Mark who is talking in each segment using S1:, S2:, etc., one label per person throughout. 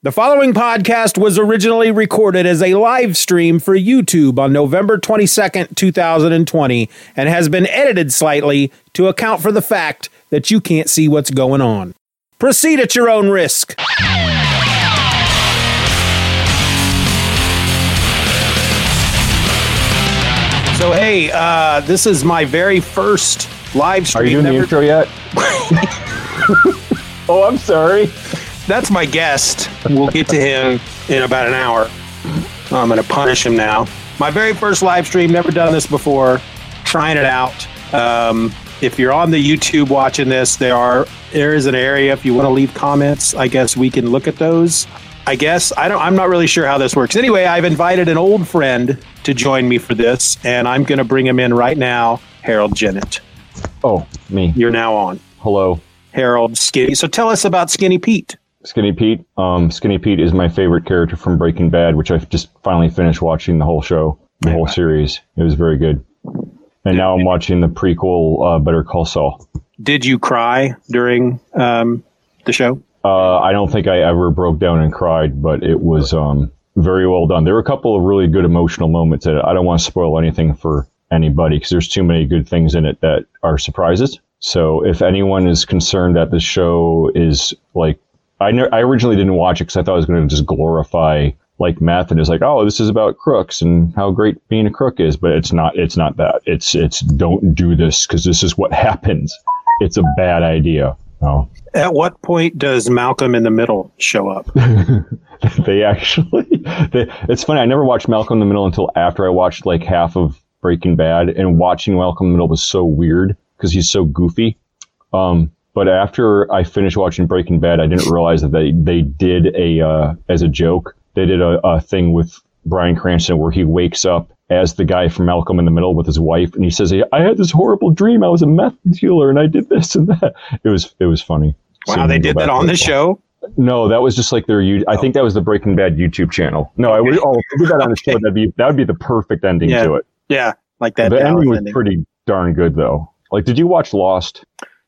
S1: The following podcast was originally recorded as a live stream for YouTube on November 22nd, 2020, and has been edited slightly to account for the fact that you can't see what's going on. Proceed at your own risk. So, hey, uh, this is my very first live stream.
S2: Are you doing
S1: Never-
S2: the intro yet? oh, I'm sorry.
S1: That's my guest. We'll get to him in about an hour. I'm going to punish him now. My very first live stream, never done this before, trying it out. Um, if you're on the YouTube watching this, there are there is an area if you want to leave comments. I guess we can look at those. I guess I don't. I'm not really sure how this works. Anyway, I've invited an old friend to join me for this, and I'm going to bring him in right now. Harold Jennett,
S2: Oh, me.
S1: you're now on.
S2: Hello,
S1: Harold Skinny. So tell us about Skinny Pete.
S2: Skinny Pete. Um, Skinny Pete is my favorite character from Breaking Bad, which I've just finally finished watching the whole show, the whole series. It was very good. And now I'm watching the prequel, uh, Better Call Saul.
S1: Did you cry during um, the show?
S2: Uh, I don't think I ever broke down and cried, but it was um, very well done. There were a couple of really good emotional moments in it. I don't want to spoil anything for anybody because there's too many good things in it that are surprises. So if anyone is concerned that the show is like, I, ne- I originally didn't watch it because I thought I was going to just glorify like meth and it's like, oh, this is about crooks and how great being a crook is, but it's not. It's not that. It's it's don't do this because this is what happens. It's a bad idea. Oh.
S1: At what point does Malcolm in the Middle show up?
S2: they actually they, it's funny i never watched malcolm in the middle until after i watched like half of breaking bad and watching malcolm in the middle was so weird because he's so goofy um, but after i finished watching breaking bad i didn't realize that they, they did a uh, as a joke they did a, a thing with bryan cranston where he wakes up as the guy from malcolm in the middle with his wife and he says i had this horrible dream i was a meth dealer and i did this and that it was it was funny
S1: Wow, they did that on the show.
S2: No, that was just like their. you- I think that was the Breaking Bad YouTube channel. No, I would. Oh, if we did that on the show. That'd be that would be the perfect ending
S1: Yeah.
S2: to it.
S1: Yeah, like that.
S2: the ending was
S1: ending.
S2: pretty darn good, though. Like, did you watch Lost?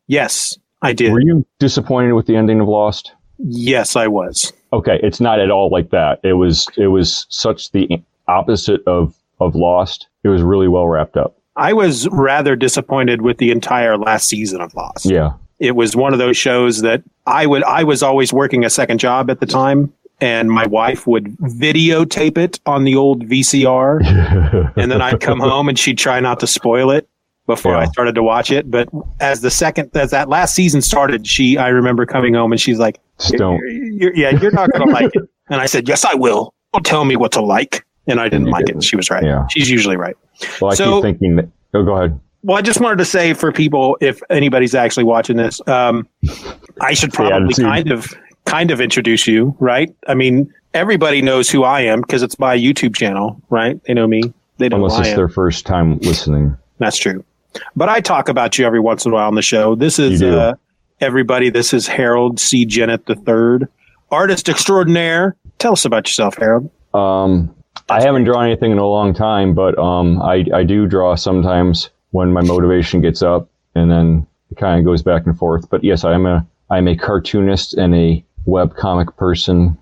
S1: Yes, I did.
S2: Were you disappointed with the ending of Lost?
S1: yes, I was.
S2: Okay, it's not at all like that. It was. It was such the opposite of of Lost. It was really well wrapped up.
S1: I was rather disappointed with the entire last season of Lost.
S2: Yeah.
S1: It was one of those shows that I would. I was always working a second job at the time, and my wife would videotape it on the old VCR, and then I'd come home and she'd try not to spoil it before I started to watch it. But as the second, as that last season started, she, I remember coming home and she's like,
S2: don't.
S1: you're, yeah, you're not going to like it. And I said, yes, I will. Don't tell me what to like. And I didn't
S2: you
S1: like
S2: didn't.
S1: it. She was right.
S2: Yeah.
S1: She's usually right.
S2: Well, I
S1: So-
S2: keep thinking that. Oh, go ahead.
S1: Well, I just wanted to say for people, if anybody's actually watching this, um, I should probably kind of, kind of introduce you, right? I mean, everybody knows who I am because it's my YouTube channel, right? They know me. They don't know
S2: Unless it's their first time listening.
S1: That's true. But I talk about you every once in a while on the show. This is uh, everybody. This is Harold C. Jennett III, artist extraordinaire. Tell us about yourself, Harold.
S2: Um, I haven't drawn anything in a long time, but um, I I do draw sometimes when my motivation gets up, and then it kind of goes back and forth. But yes, I am a I'm a cartoonist and a web comic person.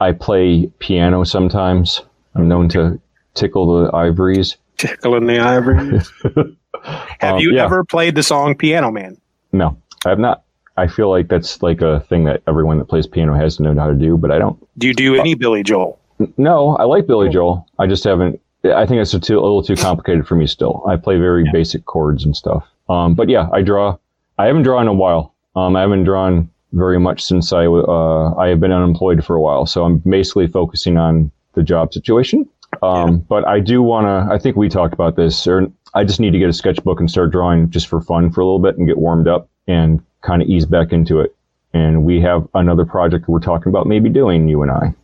S2: I play piano sometimes. I'm known to tickle the ivories.
S1: Tickling the ivories. Have
S2: Um,
S1: you
S2: yeah.
S1: ever played the song Piano Man?
S2: No, I have not. I feel like that's like a thing that everyone that plays piano has to know how to do, but I don't.
S1: Do you do any Billy Joel?
S2: No, I like Billy Joel. I just haven't. I think it's a, too, a little too complicated for me still. I play very basic chords and stuff. Um, but yeah, I draw. I haven't drawn in a while. Um, I haven't drawn very much since I uh, I have been unemployed for a while. So I'm basically focusing on the job situation. Um, But I do want to. I think we talked about this. Or I just need to get a sketchbook and start drawing just for fun for a little bit and get warmed up and kind of ease back into it. And we have another project we're talking about maybe doing you and I.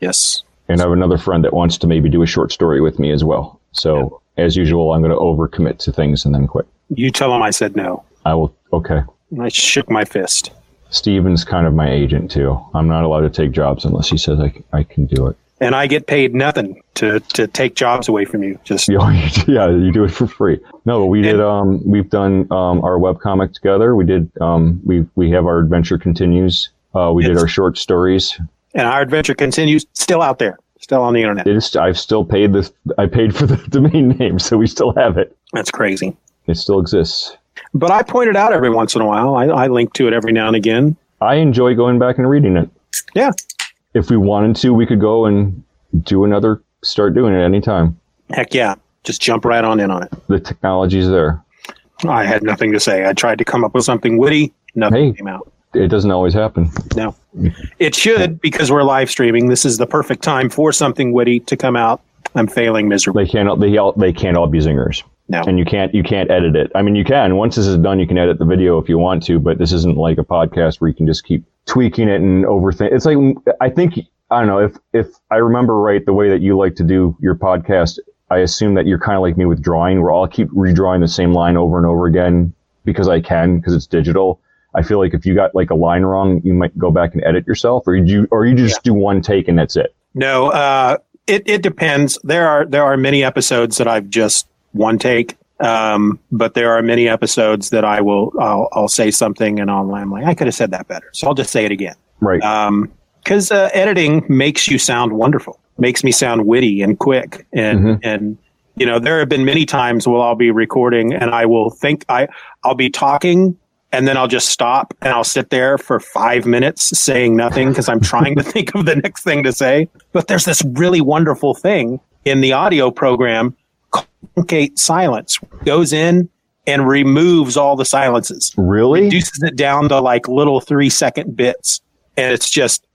S1: Yes.
S2: And I have another friend that wants to maybe do a short story with me as well. So, as usual, I'm going to overcommit to things and then quit.
S1: You tell him I said no.
S2: I will, okay.
S1: I shook my fist.
S2: Steven's kind of my agent too. I'm not allowed to take jobs unless he says I, I can do it.
S1: And I get paid nothing to, to take jobs away from you. Just
S2: yeah, you do it for free. No, but we did, um, we've done, um, our webcomic together. We did, um, we, we have our adventure continues. Uh, we did our short stories.
S1: and our adventure continues still out there, still on the internet.
S2: It is, I've still paid this, I paid for the domain name, so we still have it.
S1: That's crazy.
S2: It still exists.
S1: But I point it out every once in a while. I, I link to it every now and again.
S2: I enjoy going back and reading it.
S1: Yeah.
S2: If we wanted to, we could go and do another, start doing it anytime.
S1: Heck yeah. Just jump right on in on it.
S2: The technology's there.
S1: I had nothing to say. I tried to come up with something witty. Nothing
S2: Hey.
S1: came out.
S2: It doesn't always happen.
S1: No. It should because we're live streaming. This is the perfect time for something witty to come out. I'm failing miserably.
S2: They can't. They all. They can't all be zingers.
S1: No.
S2: And you can't. You can't edit it. I mean, you can. Once this is done, you can edit the video if you want to. But this isn't like a podcast where you can just keep tweaking it and overthink. It's like I think I don't know if if I remember right the way that you like to do your podcast. I assume that you're kind of like me with drawing, where I'll keep redrawing the same line over and over again because I can because it's digital. I feel like if you got like a line wrong, you might go back and edit yourself, or you or you just do one take and that's it.
S1: No, uh, it, it depends. There are there are many episodes that I've just one take, um, but there are many episodes that I will I'll, I'll say something and I'll, I'm like I could have said that better, so I'll just say it again.
S2: Right.
S1: Because uh, editing makes you sound wonderful, makes me sound witty and quick, and and you know there have been many times where I'll be recording and I will think I I'll be talking and then I'll just stop and I'll sit there for five minutes saying nothing because I'm trying to think of the next thing to say. But there's this really wonderful thing in the audio program, truncate silence, goes in and removes all the silences
S2: really?
S1: reduces it down to like little three second bits. And it's just,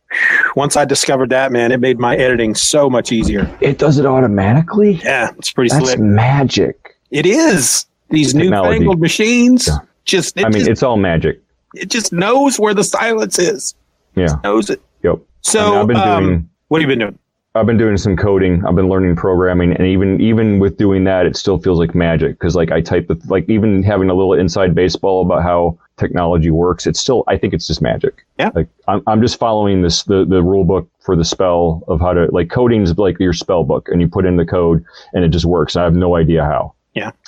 S1: once I discovered that, man, it made my editing so much easier.
S2: It does it automatically.
S1: Yeah, it's pretty slick.
S2: That's
S1: slick.
S2: magic.
S1: It is. These newfangled machines
S2: Yeah.
S1: just,
S2: I mean,
S1: just,
S2: it's all magic.
S1: it just knows where the silence is.
S2: Yeah.
S1: Knows it.
S2: Yep.
S1: So,
S2: I mean, I've been
S1: um,
S2: doing-
S1: what have you been doing?
S2: I've been doing some coding. I've been learning programming, and even even with doing that, it still feels like magic because like I type the like even having a little inside baseball about how technology works. It's still I think it's just magic.
S1: Yeah.
S2: Like I'm I'm just following this the the rule book for the spell of how to like coding is like your spell book, and you put in the code and it just works. I have no idea how.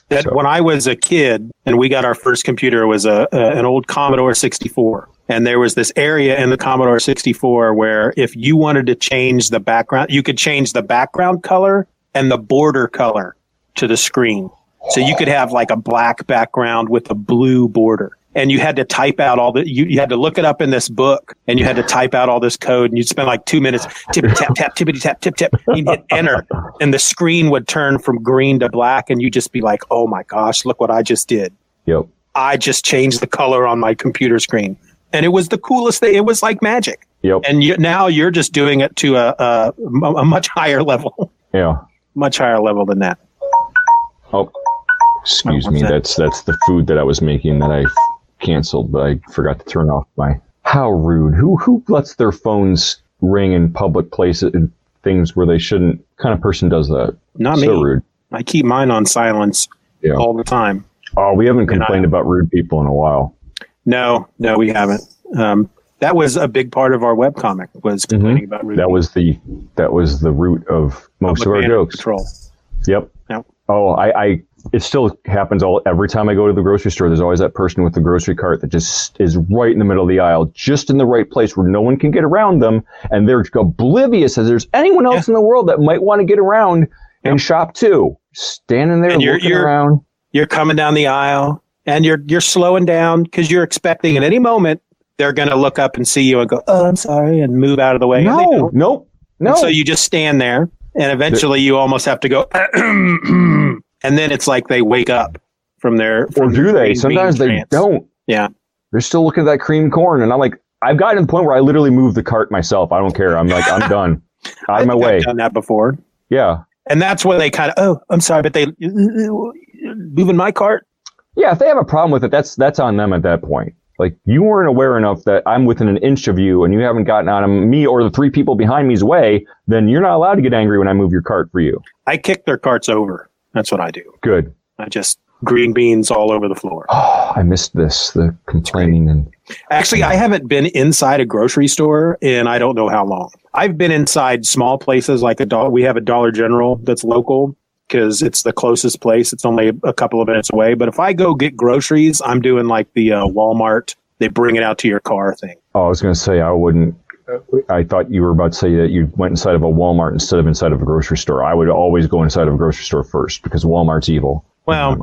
S1: That
S2: So-
S1: when I was a kid and we got our first computer it was a, a an old Commodore 64. And there was this area in the Commodore 64 where if you wanted to change the background, you could change the background color and the border color to the screen. So you could have like a black background with a blue border. And you had to type out all the, you, you had to look it up in this book and you had to type out all this code and you'd spend like two minutes, tip, tap, tap, tippity tap, tip, tap. You'd hit enter and the screen would turn from green to black and you'd just be like, oh my gosh, look what I just did.
S2: Yep.
S1: I just changed the color on my computer screen. And it was the coolest thing. It was like magic.
S2: Yep.
S1: And you, now you're just doing it to a, a, a much higher level,
S2: Yeah.
S1: much higher level than that.
S2: Oh, excuse me.
S1: that?
S2: That's that's the food that I was making that I canceled, but I forgot to turn off my. How rude! Who who lets their phones ring in public places and things where they shouldn't? What kind of person does that?
S1: Not
S2: so
S1: me.
S2: rude.
S1: I keep mine on silence
S2: Yeah.
S1: all the time.
S2: Oh, we haven't
S1: And I-
S2: complained about rude people in a while.
S1: No, no, we haven't. Um, that was a big part of our webcomic was complaining about root
S2: Mm-hmm. That
S1: beer.
S2: was the that was the root of most
S1: Public
S2: of our jokes.
S1: control.
S2: Yep.
S1: Yep.
S2: Oh, I, I it still happens all every time I go to the grocery store. There's always that person with the grocery cart that just is right in the middle of the aisle, just in the right place where no one can get around them, and they're oblivious as there's anyone else in the world that might want to get around and shop too. Standing there
S1: And you're-
S2: looking
S1: you're-
S2: around.
S1: You're coming down the aisle and you're you're slowing down because you're expecting at any moment they're going to look up and see you and go, "Oh, I'm sorry," and move out of the way.
S2: No, nope, no.
S1: And so you just stand there, and eventually you almost have to go, and then it's like they wake up from their.
S2: or do they? Sometimes they
S1: trance.
S2: don't.
S1: Yeah.
S2: They're still looking at that cream corn, and I'm like, I've gotten to the point where I literally move the cart myself. I don't care. I'm like, I'm done. Out of my way.
S1: I've done that before,
S2: Yeah.
S1: and that's when they kind of, oh, I'm sorry, but they moving my cart.
S2: Yeah, if they have a problem with it, that's that's on them at that point. Like you weren't aware enough that I'm within an inch of you and you haven't gotten out of me or the three people behind me's way, then you're not allowed to get angry when I move your cart for you.
S1: I kick their carts over. That's what I do.
S2: Good.
S1: I just green beans all over the floor.
S2: Oh, I missed this. The complaining and
S1: Actually, I haven't been inside a grocery store in I don't know how long. I've been inside small places like a dollar. We have a Dollar General that's local because it's the closest place. It's only a couple of minutes away. But if I go get groceries, I'm doing like the uh, Walmart. They bring it out to your car thing.
S2: oh, I was going to say I wouldn't. I thought you were about to say that you went inside of a Walmart instead of inside of a grocery store. I would always go inside of a grocery store first because Walmart's evil.
S1: Well,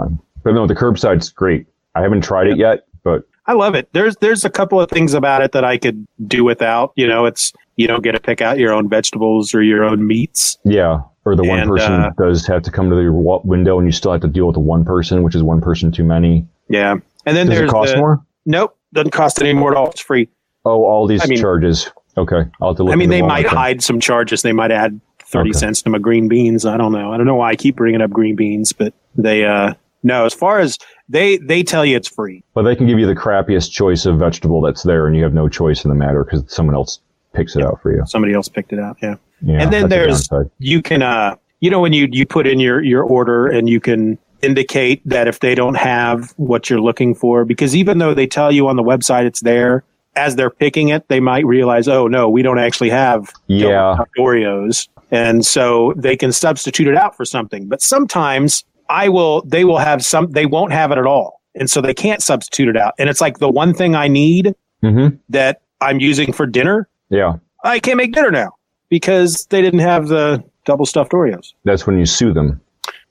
S2: but no, the curbside's great. I haven't tried it yet, but
S1: I love it. There's there's a couple of things about it that I could do without. You know, it's you don't get to pick out your own vegetables or your own meats.
S2: Yeah, or the one
S1: And,
S2: person
S1: uh,
S2: does have to come to the window, and you still have to deal with the one person, which is one person too many.
S1: Yeah, and then
S2: Does
S1: there's
S2: it cost
S1: the,
S2: more?
S1: Nope, doesn't cost any more at all. It's free.
S2: Oh, all these
S1: I mean-
S2: charges. Okay, I'll have to look.
S1: I mean, they might
S2: then.
S1: hide some charges. They might add thirty
S2: Okay.
S1: cents to my green beans. I don't know. I don't know why I keep bringing up green beans, but they uh no. As far as they they tell you it's free.
S2: But they can give you the crappiest choice of vegetable that's there, and you have no choice in the matter because someone else picks it out for you.
S1: Somebody else picked it out. Yeah.
S2: Yeah,
S1: and then
S2: the
S1: there's you can uh you know when you you put in your your order and you can indicate that if they don't have what you're looking for because even though they tell you on the website it's there as they're picking it they might realize oh no we don't actually have
S2: Yeah.
S1: Oreos and so they can substitute it out for something but sometimes I will they will have some they won't have it at all and so they can't substitute it out and it's like the one thing I need
S2: Mhm.
S1: that I'm using for dinner
S2: Yeah,
S1: I can't make dinner now because they didn't have the double stuffed Oreos.
S2: that's when you sue them.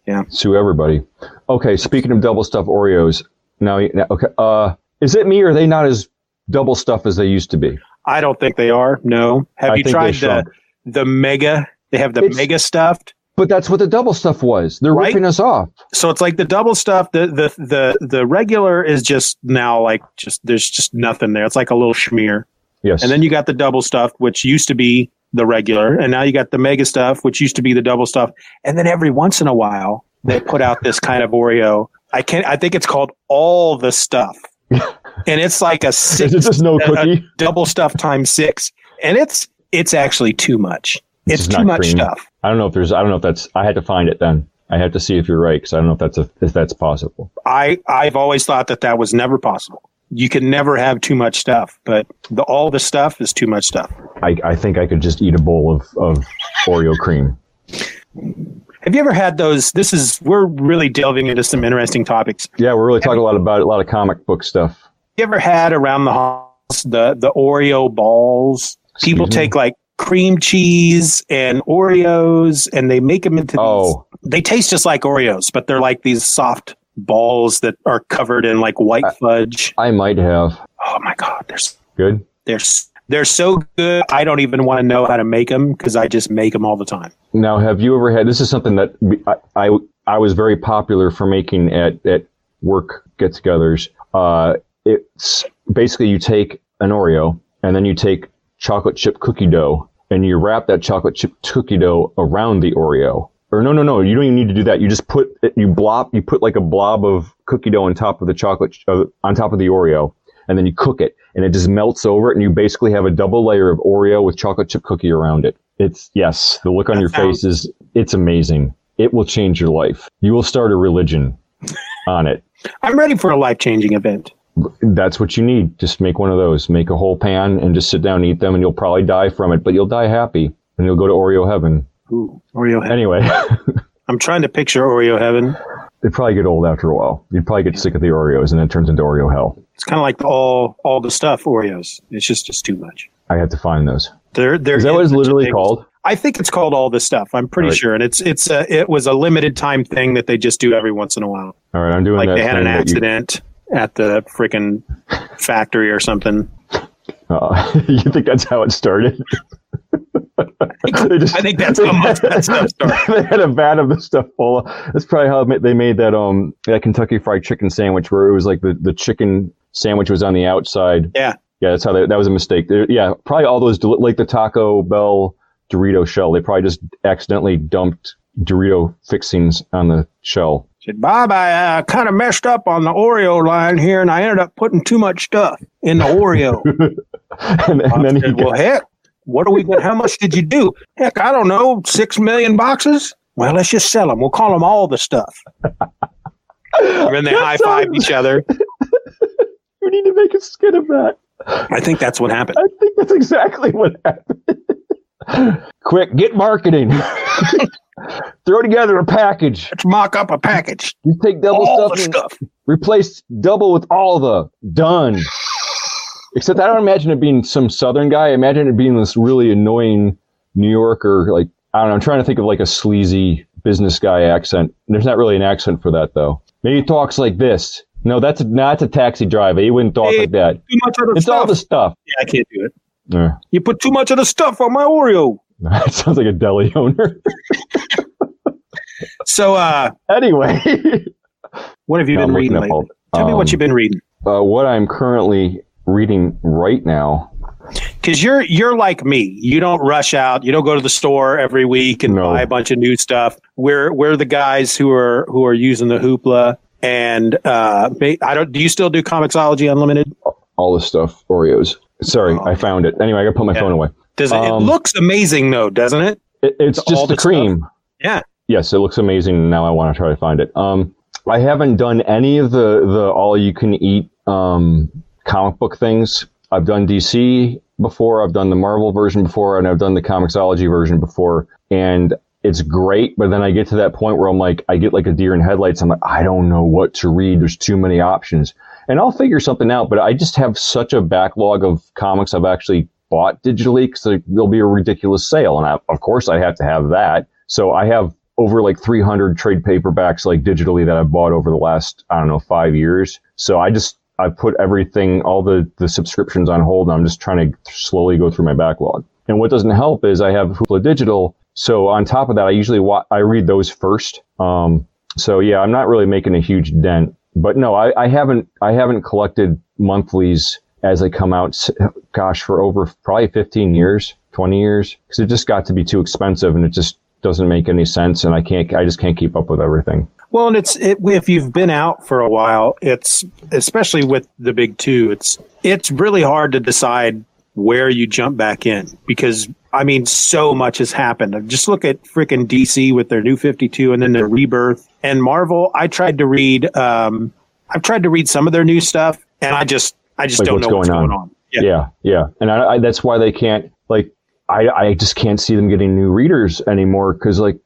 S1: Yeah.
S2: sue everybody. Okay, speaking of double stuffed Oreos, now, now okay, uh, is it me or are they not as double stuff as they used to be?
S1: I don't think they are. No. Have
S2: I
S1: you tried the the mega? They have the
S2: It's-
S1: mega stuffed.
S2: But that's what the double stuff was. They're
S1: Right?
S2: ripping us off.
S1: So it's like the double stuff. The the the the regular is just now like just there's just nothing there. It's like a little schmear.
S2: Yes.
S1: And then you got the double stuff, which used to be the regular, and now you got the mega stuff, which used to be the double stuff. And then every once in a while, they put out this kind of Oreo. I can't. I think it's called all the stuff, and it's like a six,
S2: is it just no cookie?
S1: double stuff times six, and it's it's actually too much.
S2: This
S1: It's too much
S2: creamy.
S1: stuff.
S2: I don't know if there's. I don't know if that's. I had to find it then. I had to see if you're right because I don't know if that's a, if that's possible.
S1: I I've always thought that that was never possible. You can never have too much stuff, but the all the stuff is too much stuff.
S2: I, I think I could just eat a bowl of, of Oreo cream.
S1: Have you ever had those? This is we're really delving into some interesting topics.
S2: Yeah, we're really talking a lot about a lot of comic book stuff.
S1: You ever had around the house the the Oreo balls? People
S2: me?
S1: take like cream cheese and Oreos and they make them into these.
S2: Oh,
S1: They taste just like Oreos, but they're like these soft balls that are covered in like white fudge.
S2: I might have.
S1: Oh my god, they're s-
S2: Good.
S1: they're they're so good. I don't even want to know how to make them because I just make them all the time.
S2: Now, have you ever had? This is something that I I, I was very popular for making at at work get-togethers. Uh, it's basically you take an Oreo and then you take chocolate chip cookie dough and you wrap that chocolate chip cookie dough around the Oreo. Or no, no, no, you don't even need to do that. You just put it, you blob, you put like a blob of cookie dough on top of the chocolate, uh, on top of the Oreo, and then you cook it, and it just melts over it, and you basically have a double layer of Oreo with chocolate chip cookie around it. It's yes, the look on
S1: That
S2: your
S1: sounds-
S2: face is it's amazing. It will change your life. You will start a religion on it.
S1: I'm ready for a life changing event.
S2: That's what you need. Just make one of those. Make a whole pan and just sit down and eat them, and you'll probably die from it, but you'll die happy, and you'll go to Oreo heaven.
S1: Ooh, Oreo heaven.
S2: Anyway,
S1: I'm trying to picture Oreo heaven.
S2: they probably get old after a while. You'd probably get sick of the Oreos, and then it turns into Oreo hell.
S1: It's kind of like all all the stuff Oreos. It's just just too much.
S2: I had to find those.
S1: They're they're
S2: Is that what it's literally called?
S1: I think it's called all this stuff. I'm pretty
S2: Right.
S1: sure, and it's it's a, it was a limited time thing that they just do every once in a while.
S2: All right, I'm doing
S1: Like they had an accident at the freaking factory or something.
S2: Uh, you think that's how it started? They just-
S1: I think that's how most of that stuff started.
S2: they had a vat of the stuff full. Of, that's probably how they made that um that Kentucky Fried Chicken sandwich, where it was like the, the chicken sandwich was on the outside.
S1: Yeah.
S2: yeah, that's how they, that was a mistake. There- yeah, probably all those like the Taco Bell Dorito shell. They probably just accidentally dumped Dorito fixings on the shell.
S1: Said Bob, I uh, kind of messed up on the Oreo line here, and I ended up putting too much stuff in the Oreo.
S2: and, and then he
S1: said,
S2: got,
S1: well, heck, what are we? gonna- How much did you do? Heck, I don't know, six million boxes. Well, let's just sell them. We'll call them all the stuff. And then they high five each other.
S2: we need to make a skit of that.
S1: I think that's what happened.
S2: I think that's exactly what happened. Quick, get marketing. Throw together a package.
S1: Let's mock up a package.
S2: You take double
S1: all
S2: stuff and
S1: stuff.
S2: replace double with all the done. Except I don't imagine it being some southern guy. I imagine it being this really annoying New Yorker, like I don't know. I'm trying to think of like a sleazy business guy accent. There's not really an accent for that though. Maybe he talks like this. No, that's a, that's a taxi driver. He wouldn't talk
S1: Hey,
S2: like that.
S1: Too much of the
S2: It's
S1: stuff.
S2: all the stuff.
S1: yeah, I can't do it.
S2: Yeah.
S1: You put too much of the stuff on my Oreo.
S2: It sounds like a deli owner.
S1: So, uh,
S2: anyway,
S1: what have you
S2: I'm
S1: been reading
S2: up
S1: lately?
S2: all-
S1: Tell me what
S2: um,
S1: you've been reading.
S2: uh, what I'm currently reading right now.
S1: Because you're you're like me. You don't rush out. You don't go to the store every week and
S2: No.
S1: buy a bunch of new stuff. We're we're the guys who are who are using the hoopla. And uh, I don't. Do you still do Comixology Unlimited?
S2: All this stuff, Oreos. Sorry, I found it. Anyway, I gotta put my
S1: Oh. Yeah.
S2: phone away.
S1: Does it? it
S2: Um,
S1: looks amazing though, doesn't it?
S2: It, it's
S1: All
S2: just
S1: the
S2: the cream.
S1: Yeah.
S2: Yes, it looks amazing. Now I want to try to find it. Um, I haven't done any of the the all you can eat um comic book things. I've done DC before. I've done the Marvel version before, and I've done the Comixology version before. And it's great, but then I get to that point where I'm like, I get like a deer in headlights. I'm like, I don't know what to read. There's too many options, and I'll figure something out. But I just have such a backlog of comics I've actually bought digitally because there'll be a ridiculous sale, and I, of course I have to have that. So I have over like 300 trade paperbacks like digitally that I've bought over the last I don't know five years. So I just I put everything, all the the subscriptions on hold, and I'm just trying to slowly go through my backlog. And what doesn't help is I have Hoopla Digital. So on top of that, I usually wa- I read those first. Um, so yeah, I'm not really making a huge dent. But no, I, I haven't I haven't collected monthlies as they come out. Gosh, for over probably 15 years, 20 years, because it just got to be too expensive, and it just doesn't make any sense. And I can't I just can't keep up with everything.
S1: Well, and it's it, if you've been out for a while, it's especially with the big two. It's it's really hard to decide where you jump back in because I mean, so much has happened. Just look at freaking DC with their new Fifty Two and then their Rebirth and Marvel. I tried to read. Um, I've tried to read some of their new stuff, and I just I just
S2: Like,
S1: don't
S2: what's
S1: know what's
S2: going on?
S1: going on. Yeah.
S2: Yeah, yeah, and I, I, that's why they can't like. I, I just can't see them getting new readers anymore because like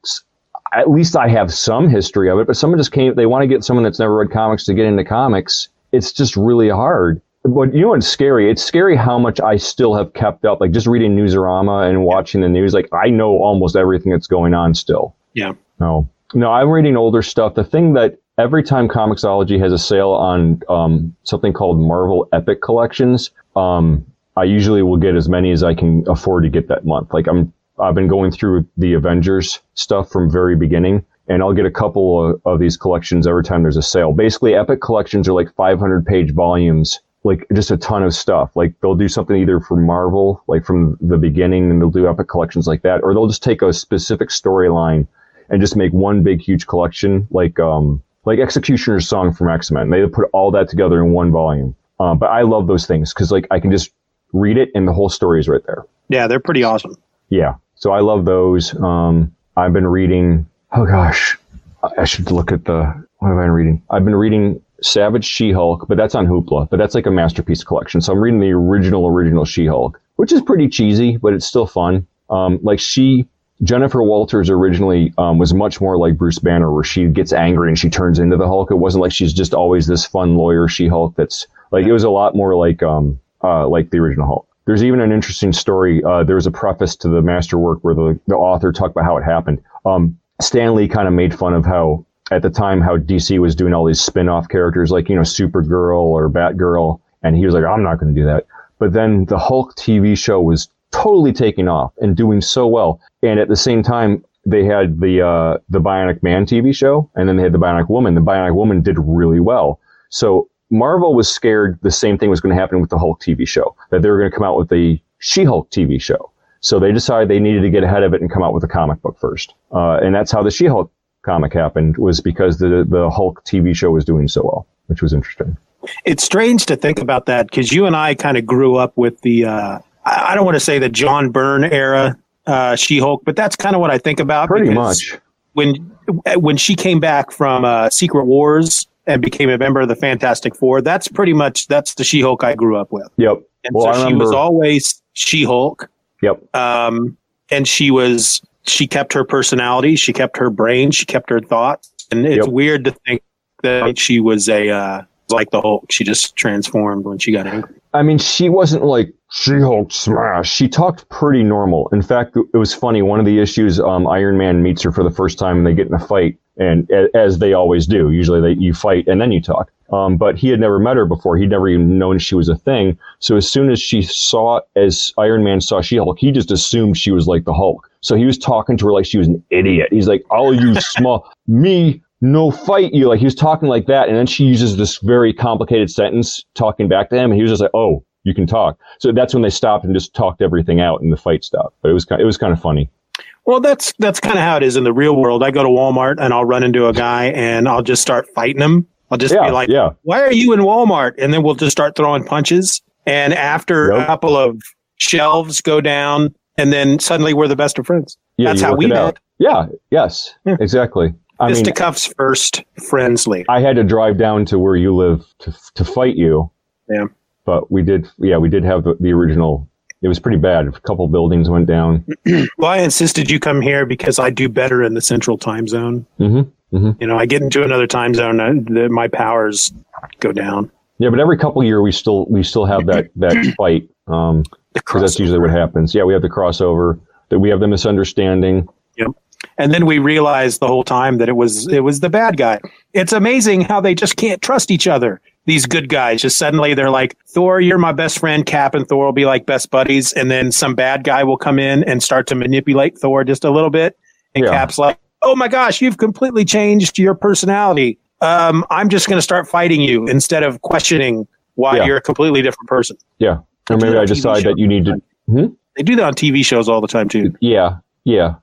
S2: at least I have some history of it, but someone just came. They want to get someone that's never read comics to get into comics. It's just really hard. But you know what's scary? It's scary how much I still have kept up. Like just reading Newsarama and watching the news. Like I know almost everything that's going on still.
S1: Yeah.
S2: No, no, I'm reading older stuff. The thing that every time Comixology has a sale on um, something called Marvel Epic Collections, um, I usually will get as many as I can afford to get that month. Like I'm, I've been going through the Avengers stuff from very beginning, and I'll get a couple of, of these collections every time there's a sale. Basically, Epic Collections are like 500 page volumes. Like just a ton of stuff. Like they'll do something either for Marvel, like from the beginning, and they'll do epic collections like that, or they'll just take a specific storyline and just make one big huge collection like um like Executioner's Song from X Men. They put all that together in one volume. Um, but I love those things because like I can just read it and the whole story is right there.
S1: Yeah, they're pretty awesome.
S2: Yeah, so I love those. Um, I've been reading. Oh gosh, I I should look at the. What have I been reading? I've been reading Savage She-Hulk, but that's on Hoopla. But that's like a masterpiece collection. So I'm reading the original original She-Hulk, which is pretty cheesy, but it's still fun. Um, like she Jennifer Walters originally um, was much more like Bruce Banner, where she gets angry and she turns into the Hulk. It wasn't like she's just always this fun lawyer She Hulk. That's like it was a lot more like um, uh, like the original Hulk. There's even an interesting story. Uh, there was a preface to the masterwork where the, the author talked about how it happened. Um, Stan Lee kind of made fun of how at the time how DC was doing all these spin-off characters like you know Supergirl or Batgirl, and he was like, I'm not going to do that. But then the Hulk TV show was totally taking off and doing so well. And at the same time, they had the uh, the Bionic Man TV show, and then they had the Bionic Woman. The Bionic Woman did really well. So Marvel was scared the same thing was going to happen with the Hulk TV show, that they were going to come out with the She-Hulk TV show. So they decided they needed to get ahead of it and come out with a comic book first. Uh, and that's how the She-Hulk comic happened, was because the the Hulk TV show was doing so well, which was interesting.
S1: It's strange to think about that because you and I kind of grew up with the. Uh I don't want to say the John Byrne era uh, She Hulk, but that's kind of what I think about.
S2: Pretty much.
S1: When when she came back from uh, Secret Wars and became a member of the Fantastic Four, that's pretty much that's the She Hulk I grew up with.
S2: Yep.
S1: And well, so she was always She Hulk.
S2: Yep.
S1: Um, and she was she kept her personality, she kept her brain, she kept her thoughts, and it's yep. weird to think that she was a uh, like the Hulk. She just transformed when she got angry.
S2: I mean, she wasn't like She-Hulk smash. She talked pretty normal. In fact, it was funny. One of the issues, um, Iron Man meets her for the first time, and they get in a fight, and as they always do, usually they, you fight and then you talk. Um, but he had never met her before. He'd never even known she was a thing. So as soon as she saw, as Iron Man saw She-Hulk, he just assumed she was like the Hulk. So he was talking to her like she was an idiot. He's like, "I'll use small me no fight you. Like he was talking like that. And then she uses this very complicated sentence talking back to him. And he was just like, oh, you can talk. So that's when they stopped and just talked everything out and the fight stopped. But it was kind of, it was kind of funny.
S1: Well, that's that's kind of how it is in the real world. I go to Walmart and I'll run into a guy and I'll just start fighting him. I'll just yeah, be like, yeah. "Why are you in Walmart?" And then we'll just start throwing punches. And after yep. a couple of shelves go down, and then suddenly we're the best of friends. Yeah, that's how we met.
S2: Yeah. Yes. Yeah. Exactly.
S1: I Fisticuffs mean, first, friends later.
S2: I had to drive down to where you live to to fight you.
S1: Yeah.
S2: But we did, yeah, we did have the, the original. It was pretty bad. A couple buildings went down.
S1: well, I insisted you come here because I do better in the central time zone.
S2: Mm-hmm. Mm-hmm.
S1: You know, I get into another time zone, uh, the, my powers go down.
S2: Yeah, but every couple year we still we still have that that fight. Um, because that's usually what happens. Yeah, we have the crossover. That we have the misunderstanding.
S1: Yep and then we realized the whole time that it was it was the bad guy. It's amazing how they just can't trust each other. These good guys just suddenly they're like, Thor, you're my best friend. Cap and Thor will be like best buddies, and then some bad guy will come in and start to manipulate Thor just a little bit, and yeah. Cap's like, oh my gosh, you've completely changed your personality. Um, I'm just going to start fighting you instead of questioning why yeah. you're a completely different person.
S2: Yeah, or maybe I decide that you need to. Hmm?
S1: They do that on TV shows all the time too.
S2: Yeah, yeah.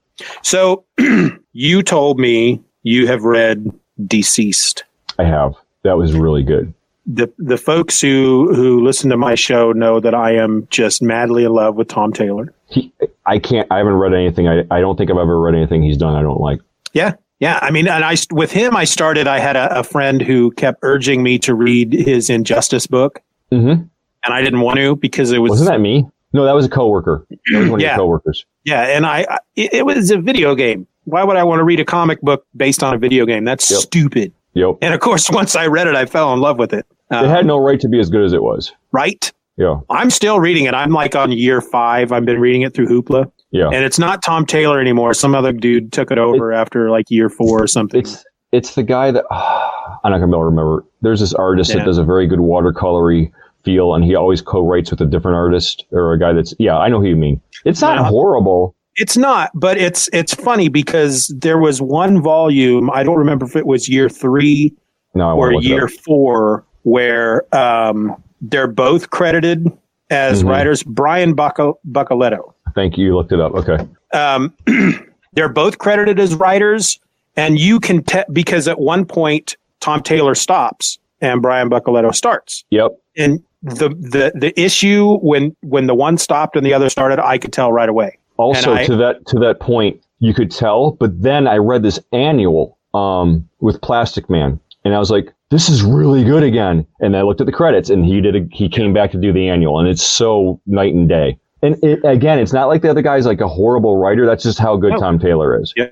S1: So you told me you have read DCeased
S2: I have. That was really good.
S1: The the folks who who listen to my show know that I am just madly in love with Tom Taylor.
S2: He, I can't. I haven't read anything. I I don't think I've ever read anything he's done. I don't like.
S1: Yeah, yeah. I mean, and I with him, I started. I had a, a friend who kept urging me to read his Injustice book,
S2: mm-hmm. and
S1: I didn't want to because it was.
S2: Wasn't that me? No, that was a coworker. That was one yeah. of your coworkers.
S1: Yeah, and I, I it, it, was a video game. Why would I want to read a comic book based on a video game? That's yep. stupid.
S2: Yep.
S1: And of course, once I read it, I fell in love with it.
S2: Um, it had no right to be as good as it was.
S1: Right.
S2: Yeah.
S1: I'm still reading it. I'm like on year five. I've been reading it through Hoopla.
S2: Yeah.
S1: And it's not Tom Taylor anymore. Some other dude took it over it, after like year four or something.
S2: It's it's the guy that I'm not gonna be able to remember. There's this artist yeah. that does a very good watercolory feel, and he always co-writes with a different artist or a guy that's yeah, I know who you mean. It's not horrible.
S1: It's not, but it's it's funny because there was one volume. I don't remember if it was year three
S2: no,
S1: or year four where um, they're both credited as mm-hmm. writers. Brian Buccellato.
S2: Thank you. You looked it up. Okay.
S1: Um, they're both credited as writers, and you can te- because at one point Tom Taylor stops and Brian Buccellato starts.
S2: Yep.
S1: And the the the issue when when the one stopped and the other started, I could tell right away.
S2: Also, I, to that to that point, you could tell. But then I read this annual um, with Plastic Man, and I was like, this is really good again. And I looked at the credits, and he did. A, he came back to do the annual, and it's so night and day. And it, again, it's not like the other guy's like a horrible writer. That's just how good. Tom Taylor is.
S1: Yeah.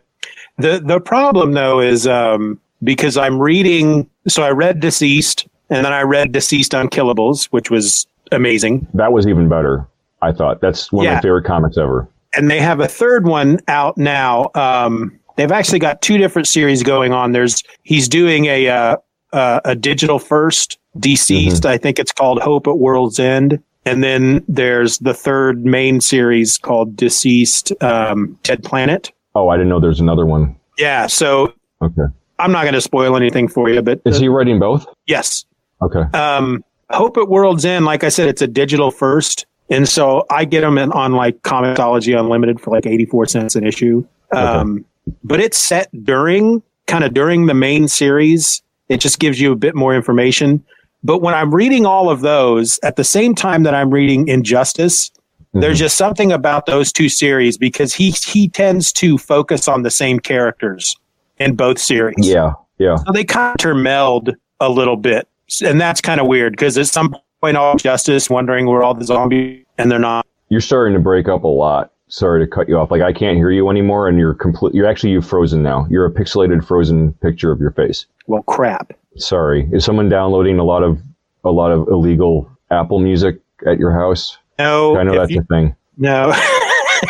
S1: The the problem though is um, because I'm reading. So I read DCeased, and then I read DCeased Unkillables, which was amazing.
S2: That was even better. I thought that's one of my favorite comics ever.
S1: and they have a third one out now. Um, they've actually got two different series going on. There's he's doing a uh, uh, a digital first DCeased. I think it's called Hope at World's End, and then there's the third main series called DCeased um, Dead Planet.
S2: Oh, I didn't know there's another one.
S1: Yeah, so
S2: Okay,
S1: I'm not going to spoil anything for you, but
S2: is he writing both?
S1: yes,
S2: Okay,
S1: um, Hope at World's End, like I said, it's a digital first. And so I get them in, on like Comixology Unlimited for like 84 cents an issue. Um, But it's set during, kind of during the main series. It just gives you a bit more information. But when I'm reading all of those at the same time that I'm reading Injustice, mm-hmm. there's just something about those two series because he he tends to focus on the same characters in both series.
S2: yeah, yeah.
S1: So they kind of meld a little bit. And that's kind of weird because at some point, all justice wondering where all the zombies, and they're not.
S2: You're starting to break up a lot. Sorry to cut you off. Like I can't hear you anymore, and you're complete. You're actually you've frozen now. You're a pixelated frozen picture of your face.
S1: Well, crap.
S2: Sorry. Is someone downloading a lot of a lot of illegal Apple music at your house?
S1: No,
S2: I know that's
S1: you-
S2: a thing
S1: no.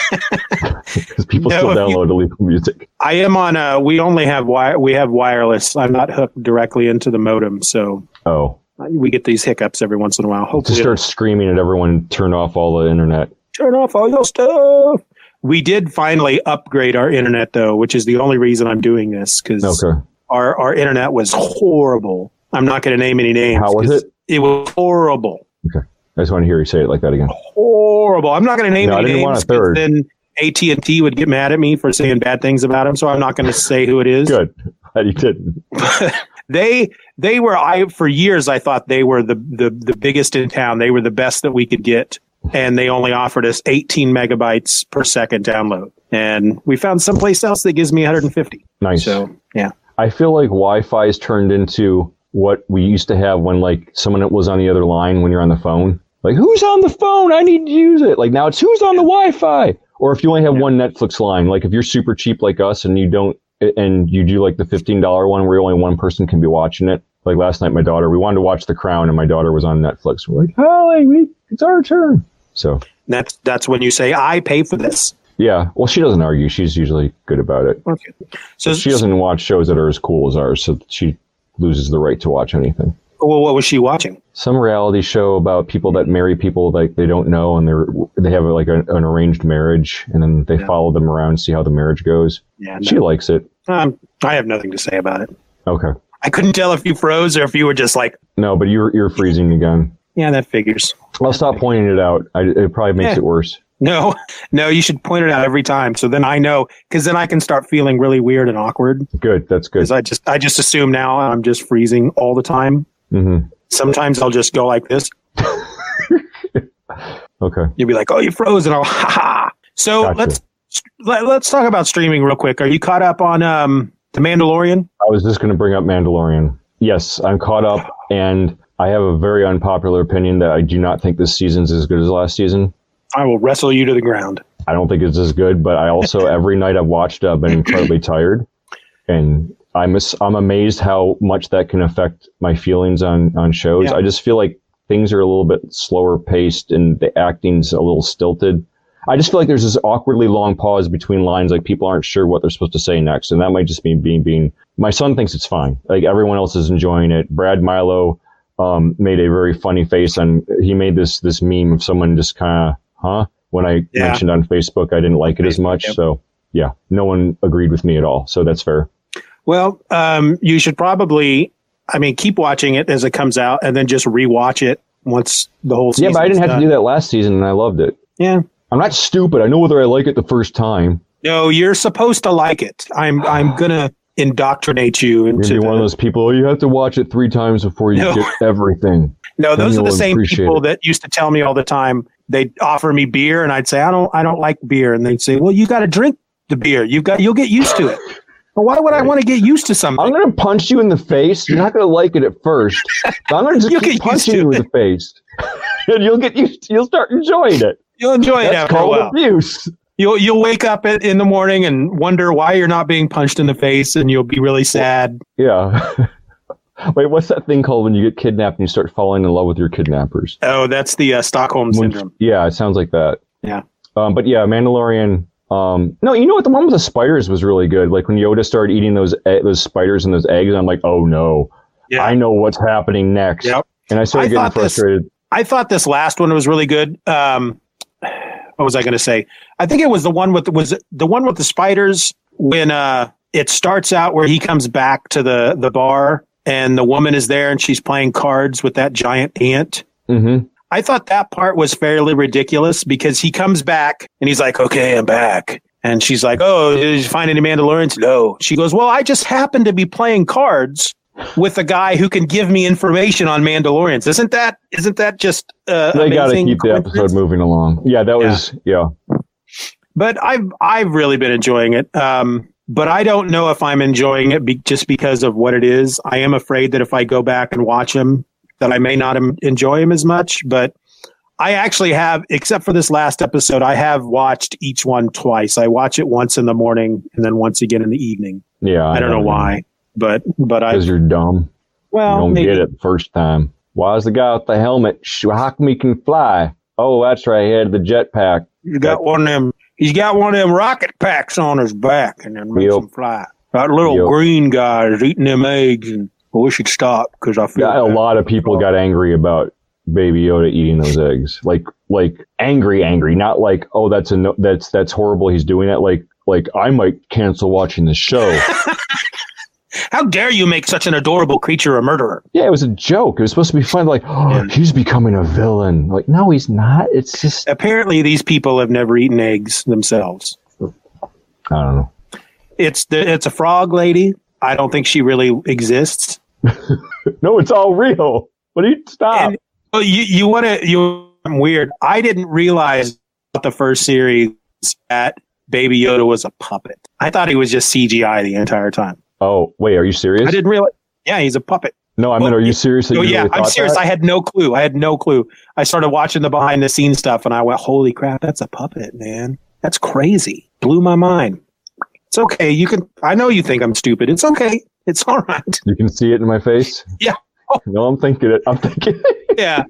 S2: because people
S1: No,
S2: still
S1: if you-
S2: download illegal music.
S1: I am on a. We only have wire. We have wireless. I'm not hooked directly into the modem, so
S2: Oh,
S1: we get these hiccups every once in a while.
S2: to
S1: Hopefully,
S2: start screaming at everyone, turn off all the internet.
S1: Turn off all your stuff. We did finally upgrade our internet though, which is the only reason I'm doing this because
S2: Okay.
S1: our our internet was horrible. I'm not going to name any names.
S2: How was it?
S1: It was horrible.
S2: Okay, I just want to hear you say it like that again.
S1: horrible. I'm not going to name
S2: No, I didn't want
S1: names.
S2: a third.
S1: Then AT and T would get mad at me for saying bad things about him, so I'm not going to say who it is.
S2: Good. You didn't.
S1: They they were I for years I thought they were the, the the biggest in town. They were the best that we could get, and they only offered us 18 megabytes per second download. And we found someplace else that gives me 150.
S2: Nice.
S1: So yeah,
S2: I feel like Wi-Fi has turned into what we used to have when like someone was on the other line when you're on the phone. Like who's on the phone? I need to use it. Like now it's who's on the Wi-Fi. Or if you only have one Netflix line, like if you're super cheap like us and you don't and you do like the fifteen dollar one where only one person can be watching it. Like last night, my daughter, we wanted to watch The Crown, and my daughter was on Netflix. We're like, oh, Holly, we, it's our turn. So
S1: that's that's when you say I pay for this.
S2: yeah, well, she doesn't argue. She's usually good about it.
S1: Okay. So
S2: She doesn't watch shows that are as cool as ours, so she loses the right to watch anything.
S1: well, what was she watching?
S2: some reality show about people that marry people like they don't know and they're they have like a, an arranged marriage and then they
S1: Yeah.
S2: follow them around and see how the marriage goes
S1: Yeah,
S2: she likes it
S1: um, I have nothing to say about it.
S2: okay
S1: I couldn't tell if you froze or if you were just like,
S2: no but you're you're freezing again
S1: yeah, that figures.
S2: i'll stop pointing it out I, it probably makes
S1: Yeah.
S2: it worse
S1: No, no, you should point it out every time. So then I know, because then I can start feeling really weird and awkward.
S2: good that's good
S1: Because I just, I just assume now I'm just freezing all the time.
S2: hmm
S1: Sometimes I'll just go like this.
S2: okay
S1: You'll be like, "Oh, you froze," and I'll ha ha. So
S2: Gotcha.
S1: let's let, let's talk about streaming real quick. Are you caught up on um the Mandalorian?
S2: i was just going to bring up mandalorian yes i'm caught up and i have a very unpopular opinion that i do not think this season's as good as last season
S1: I will wrestle you to the ground.
S2: I don't think it's as good, but I also every night I've watched, I've been incredibly tired, and I'm I'm amazed how much that can affect my feelings on on shows.
S1: Yeah.
S2: I just feel like things are a little bit slower paced and the acting's a little stilted. I just feel like there's this awkwardly long pause between lines, like people aren't sure what they're supposed to say next, and that might just be being being. My son thinks it's fine. Like everyone else is enjoying it. Brad Milo um, made a very funny face, and he made this this meme of someone just kind of, huh? When I
S1: Yeah.
S2: mentioned on Facebook, I didn't like it as much.
S1: yep.
S2: So yeah, no one agreed with me at all. So that's fair.
S1: Well, um, you should probably, I mean, keep watching it as it comes out, and then just rewatch it once the whole season.
S2: yeah, but I didn't have to do that last season, and I loved it.
S1: Yeah.
S2: I'm not stupid. I know whether I like it the first time.
S1: No, you're supposed to like it. I'm I'm gonna indoctrinate you into
S2: one of those people. Oh, you have to watch it three times before you
S1: No.
S2: get everything.
S1: No, those are the same people
S2: it.
S1: that used to tell me all the time. They'd offer me beer, and I'd say, "I don't, I don't like beer," and they'd say, "Well, you got to drink the beer. You've got, you'll get used to it." But why would I want to get used to something?
S2: I'm going to punch you in the face. You're not going to like it at first. I'm going to just keep punching you in the face, and you'll get used. To, You'll start enjoying it.
S1: You'll enjoy it
S2: That's
S1: after a
S2: called
S1: while.
S2: abuse.
S1: You'll you'll wake up in in the morning and wonder why you're not being punched in the face, and you'll be really sad.
S2: Yeah. Wait, what's that thing called when you get kidnapped and you start falling in love with your kidnappers?
S1: Oh, that's the uh, Stockholm
S2: When-
S1: syndrome.
S2: yeah, it sounds like that.
S1: Yeah.
S2: Um, but yeah, Mandalorian. Um, no, you know what? The one with the spiders was really good. Like when Yoda started eating those e- those spiders and those eggs, I'm like, oh no,
S1: Yeah.
S2: I know what's happening next.
S1: Yep.
S2: And I started
S1: I
S2: getting
S1: thought this-
S2: frustrated.
S1: I thought this last one was really good. Um, what was I going to say? I think it was the one with was the one with the spiders when uh, it starts out where he comes back to the the bar and the woman is there and she's playing cards with that giant ant.
S2: Mm-hmm.
S1: I thought that part was fairly ridiculous because he comes back and he's like, "Okay, I'm back." And she's like, "Oh, did you find any Mandalorians?" No. She goes, "Well, I just happened to be playing cards with a guy who can give me information on Mandalorians. Isn't that isn't that just uh,
S2: They got to keep the episode moving along. Yeah, that was yeah.
S1: But I've I've really been enjoying it. Um, but I don't know if I'm enjoying it be- just because of what it is. I am afraid that if I go back and watch him, that I may not em- enjoy him as much. But I actually have, except for this last episode, I have watched each one twice. I watch it once in the morning and then once again in the evening.
S2: Yeah,
S1: I don't know why, but but I
S2: Because you're dumb.
S1: well
S2: you don't
S1: maybe
S2: get it the first time. Why is the guy with the helmet? How come he can fly? Oh, that's right. He had the jetpack.
S1: You got one of them. He's got one of them rocket packs on his back, and then makes
S2: Yep.
S1: him fly. That little
S2: Yep.
S1: green guy is eating them eggs, and I wish he'd stop because I feel
S2: Yeah, a lot of people got angry about Baby Yoda eating those eggs. Like, like angry, angry. Not like, oh, that's a no, that's that's horrible. He's doing it. Like, like I might cancel watching the show.
S1: How dare you make such an adorable creature a murderer?
S2: yeah, it was a joke. It was supposed to be fun. Like, oh,
S1: Yeah.
S2: he's becoming a villain. Like, no, he's not. It's just
S1: Apparently, these people have never eaten eggs themselves.
S2: I don't know.
S1: It's the, it's a frog lady. I don't think she really exists.
S2: No, it's all real. What do you stop?
S1: And well, you you want to you I'm weird. I didn't realize the first series that Baby Yoda was a puppet. I thought he was just CGI the entire time.
S2: Oh, wait, are you serious?
S1: I didn't realize. Yeah, he's a puppet.
S2: No, I mean, are you serious?
S1: Oh yeah,
S2: really
S1: I'm serious.
S2: that?
S1: I had no clue. I had no clue. I started watching the behind the scenes stuff, and I went, "Holy crap, that's a puppet, man! That's crazy." Blew my mind. It's okay. You can. I know you think I'm stupid. It's okay. It's all right.
S2: You can see it in my face.
S1: Yeah.
S2: No, I'm thinking it. I'm thinking.
S1: Yeah.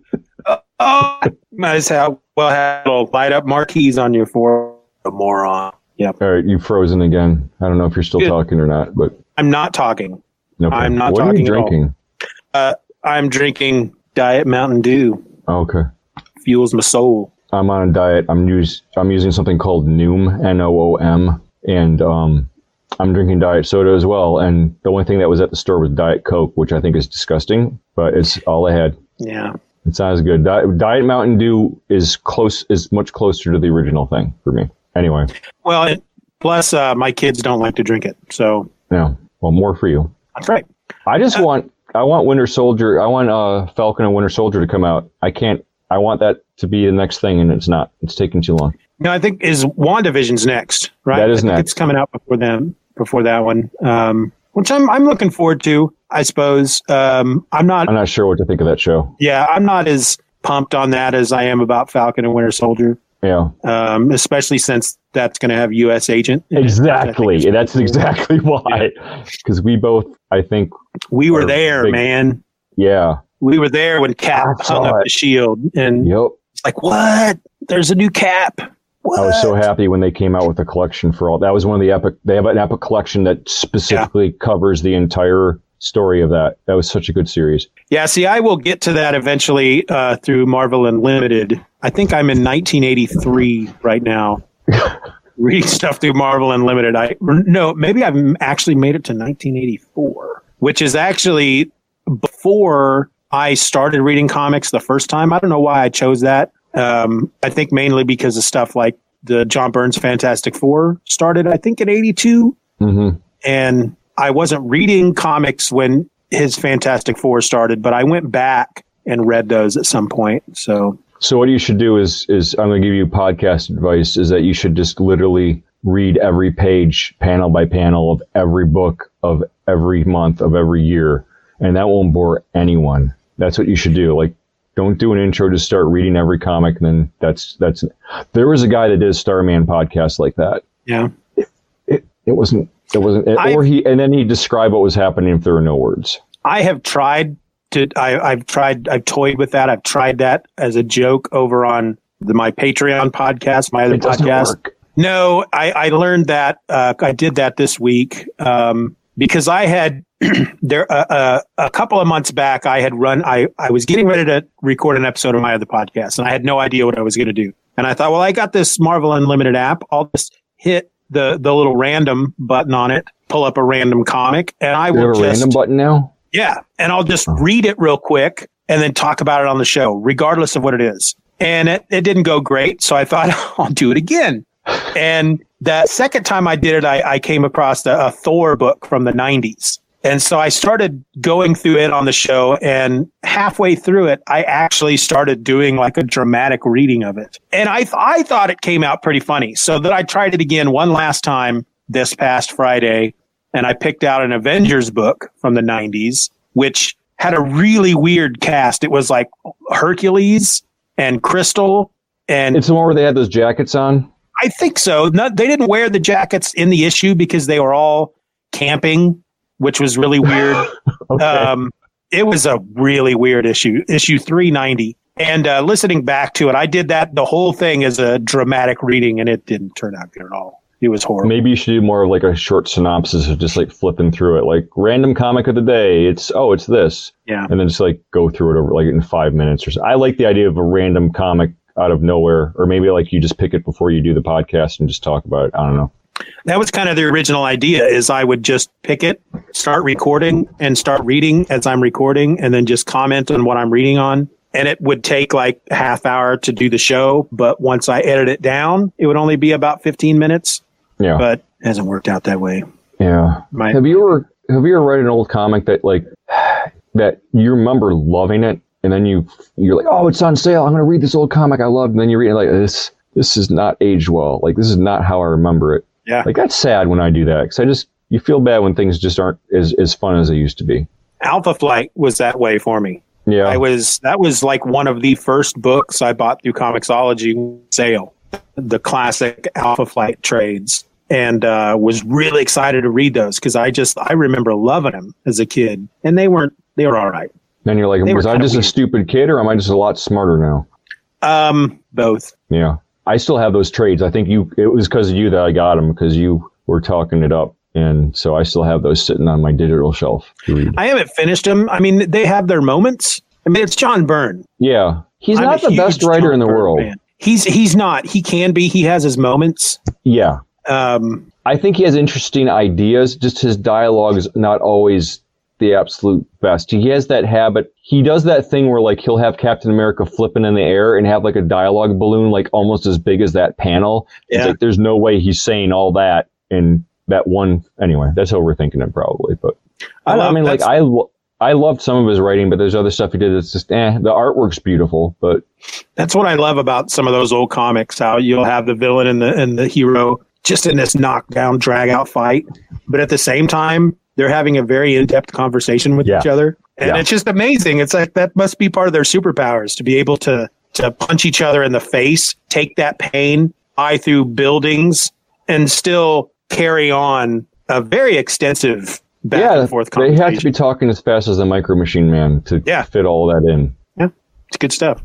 S1: Uh, oh, might as well have little light up marquees on your forehead, moron. Yep.
S2: All right, you've frozen again. I don't know if you're still
S1: Good.
S2: talking or not, but
S1: I'm not talking.
S2: okay.
S1: I'm not
S2: What are
S1: talking
S2: you
S1: at all.
S2: drinking?
S1: I'm drinking Diet Mountain Dew.
S2: Oh, okay.
S1: Fuels my soul.
S2: I'm on a diet. I'm use I'm using something called Noom, N O O M, and um, I'm drinking diet soda as well. And the only thing that was at the store was Diet Coke, which I think is disgusting, but it's all I had.
S1: Yeah.
S2: It sounds good. Diet, diet Mountain Dew is close, is much closer to the original thing for me. Anyway,
S1: Well, it, plus uh, my kids don't like to drink it, so
S2: yeah. Well, more for you.
S1: that's right.
S2: I just want I want Winter Soldier. I want uh, Falcon and Winter Soldier to come out. I can't. I want that to be the next thing, and it's not. It's taking too long.
S1: No, I think is WandaVision's next, right?
S2: That is next.
S1: It's coming out before them, before that one, um, which I'm I'm looking forward to. I suppose um, I'm not.
S2: I'm not sure what to think of that show.
S1: Yeah, I'm not as pumped on that as I am about Falcon and Winter Soldier,
S2: Yeah,
S1: um, especially since that's going to have U.S. agent. in it, which I think
S2: exactly. That's exactly why. Because we both, I think,
S1: We were there,
S2: big-
S1: man.
S2: yeah.
S1: We were there when Cap hung up
S2: it.
S1: the shield, and
S2: Yep.
S1: it's like, what? There's a new Cap. What?
S2: I was so happy when they came out with the collection for all. That was one of the epic. They have an epic collection that specifically covers the entire story of that. That was such a good series.
S1: Yeah, see, I will get to that eventually uh, through Marvel Unlimited. I think I'm in 1983 right now, reading stuff through Marvel Unlimited. I no, maybe I've actually made it to 1984, which is actually before I started reading comics the first time. I don't know why I chose that. Um, I think mainly because of stuff like the John Byrne's Fantastic Four started. I think in '82
S2: hmm
S1: and I wasn't reading comics when his Fantastic Four started, but I went back and read those at some point. So
S2: So what you should do is is I'm going to give you podcast advice. Is that you should just literally read every page, panel by panel of every book of every month of every year, and that won't bore anyone. That's what you should do. Like, don't do an intro. Just start reading every comic. And then that's that's. There was a guy that did a Starman podcast like that.
S1: Yeah.
S2: It it, it wasn't it wasn't or he and then he described what was happening if there were no words.
S1: I have tried to. I, I've tried. I've toyed with that. I've tried that as a joke over on the, my Patreon podcast, my other podcast.
S2: work.
S1: No, I, I learned that. Uh, I did that this week um, because I had there uh, uh, a couple of months back. I had run. I I was getting ready to record an episode of my other podcast, and I had no idea what I was going to do. And I thought, well, I got this Marvel Unlimited app. I'll just hit the the little random button on it, pull up a random comic, and I will
S2: have a
S1: just
S2: random button now?
S1: yeah, and I'll just oh. read it real quick and then talk about it on the show, regardless of what it is. And it, it didn't go great, so I thought I'll do it again. And the second time I did it, I, I came across a, a Thor book from the 90s. And so I started going through it on the show, and halfway through it, I actually started doing like a dramatic reading of it. And I, th- I thought it came out pretty funny. So that I tried it again one last time this past Friday, and I picked out an Avengers book from the 90s, which had a really weird cast. It was like Hercules and Crystal, and
S2: It's the one where they had those jackets on.
S1: I think so. No, they didn't wear the jackets in the issue because they were all camping, which was really weird.
S2: Okay.
S1: um, it was a really weird issue, issue 390. And uh, listening back to it, I did that the whole thing as a dramatic reading, and it didn't turn out good at all. It was horrible.
S2: Maybe you should do more of like a short synopsis of just like flipping through it, like random comic of the day. It's oh, it's this,
S1: Yeah.
S2: and then just like go through it over like in five minutes or so. I like the idea of a random comic out of nowhere, or maybe like you just pick it before you do the podcast and just talk about it. I don't know.
S1: That was kind of the original idea is I would just pick it, start recording and start reading as I'm recording and then just comment on what I'm reading on. And it would take like a half hour to do the show. But once I edit it down, it would only be about 15 minutes,
S2: Yeah,
S1: but it hasn't worked out that way.
S2: yeah.
S1: My,
S2: Have you ever have you ever read an old comic that like that you remember loving it, and then you you're like, oh, it's on sale. I'm gonna read this old comic I loved, and then you read it like this. This is not aged well. Like this is not how I remember it.
S1: Yeah.
S2: Like that's sad when I do that because I just you feel bad when things just aren't as as fun as they used to be.
S1: Alpha Flight was that way for me.
S2: Yeah,
S1: I was that was like one of the first books I bought through Comixology sale, the classic Alpha Flight trades, and uh, was really excited to read those because I just I remember loving them as a kid, and they weren't they were all right.
S2: then you're like,
S1: they
S2: was I just a stupid kid or am I just a lot smarter now?
S1: Um, both.
S2: Yeah, I still have those trades. I think you it was because of you that I got them because you were talking it up, and so I still have those sitting on my digital shelf.
S1: I haven't finished them. I mean, they have their moments. I mean, it's John Byrne.
S2: Yeah, he's
S1: I'm
S2: not the best writer
S1: John
S2: in the
S1: Byrne
S2: world.
S1: fan. He's he's not. He can be. He has his moments.
S2: Yeah,
S1: Um,
S2: I think he has interesting ideas. Just his dialogue is not always the absolute best. He has that habit. He does that thing where like he'll have Captain America flipping in the air and have like a dialogue balloon like almost as big as that panel. It's
S1: Yeah.
S2: like there's no way he's saying all that in that one. Anyway, that's overthinking it probably. But I, I mean, like I I loved some of his writing, but there's other stuff he did that's just eh. The artwork's beautiful, but
S1: That's what I love about some of those old comics. How you'll have the villain and the and the hero just in this knockdown, drag out fight, but at the same time, they're having a very in depth conversation with
S2: Yeah.
S1: each other, and
S2: Yeah.
S1: it's just amazing. It's like that must be part of their superpowers to be able to to punch each other in the face, take that pain, eye through buildings, and still carry on a very extensive back
S2: yeah,
S1: and forth conversation.
S2: they have to be talking as fast as the Micro Machine Man to
S1: Yeah.
S2: fit all that in.
S1: Yeah it's good stuff.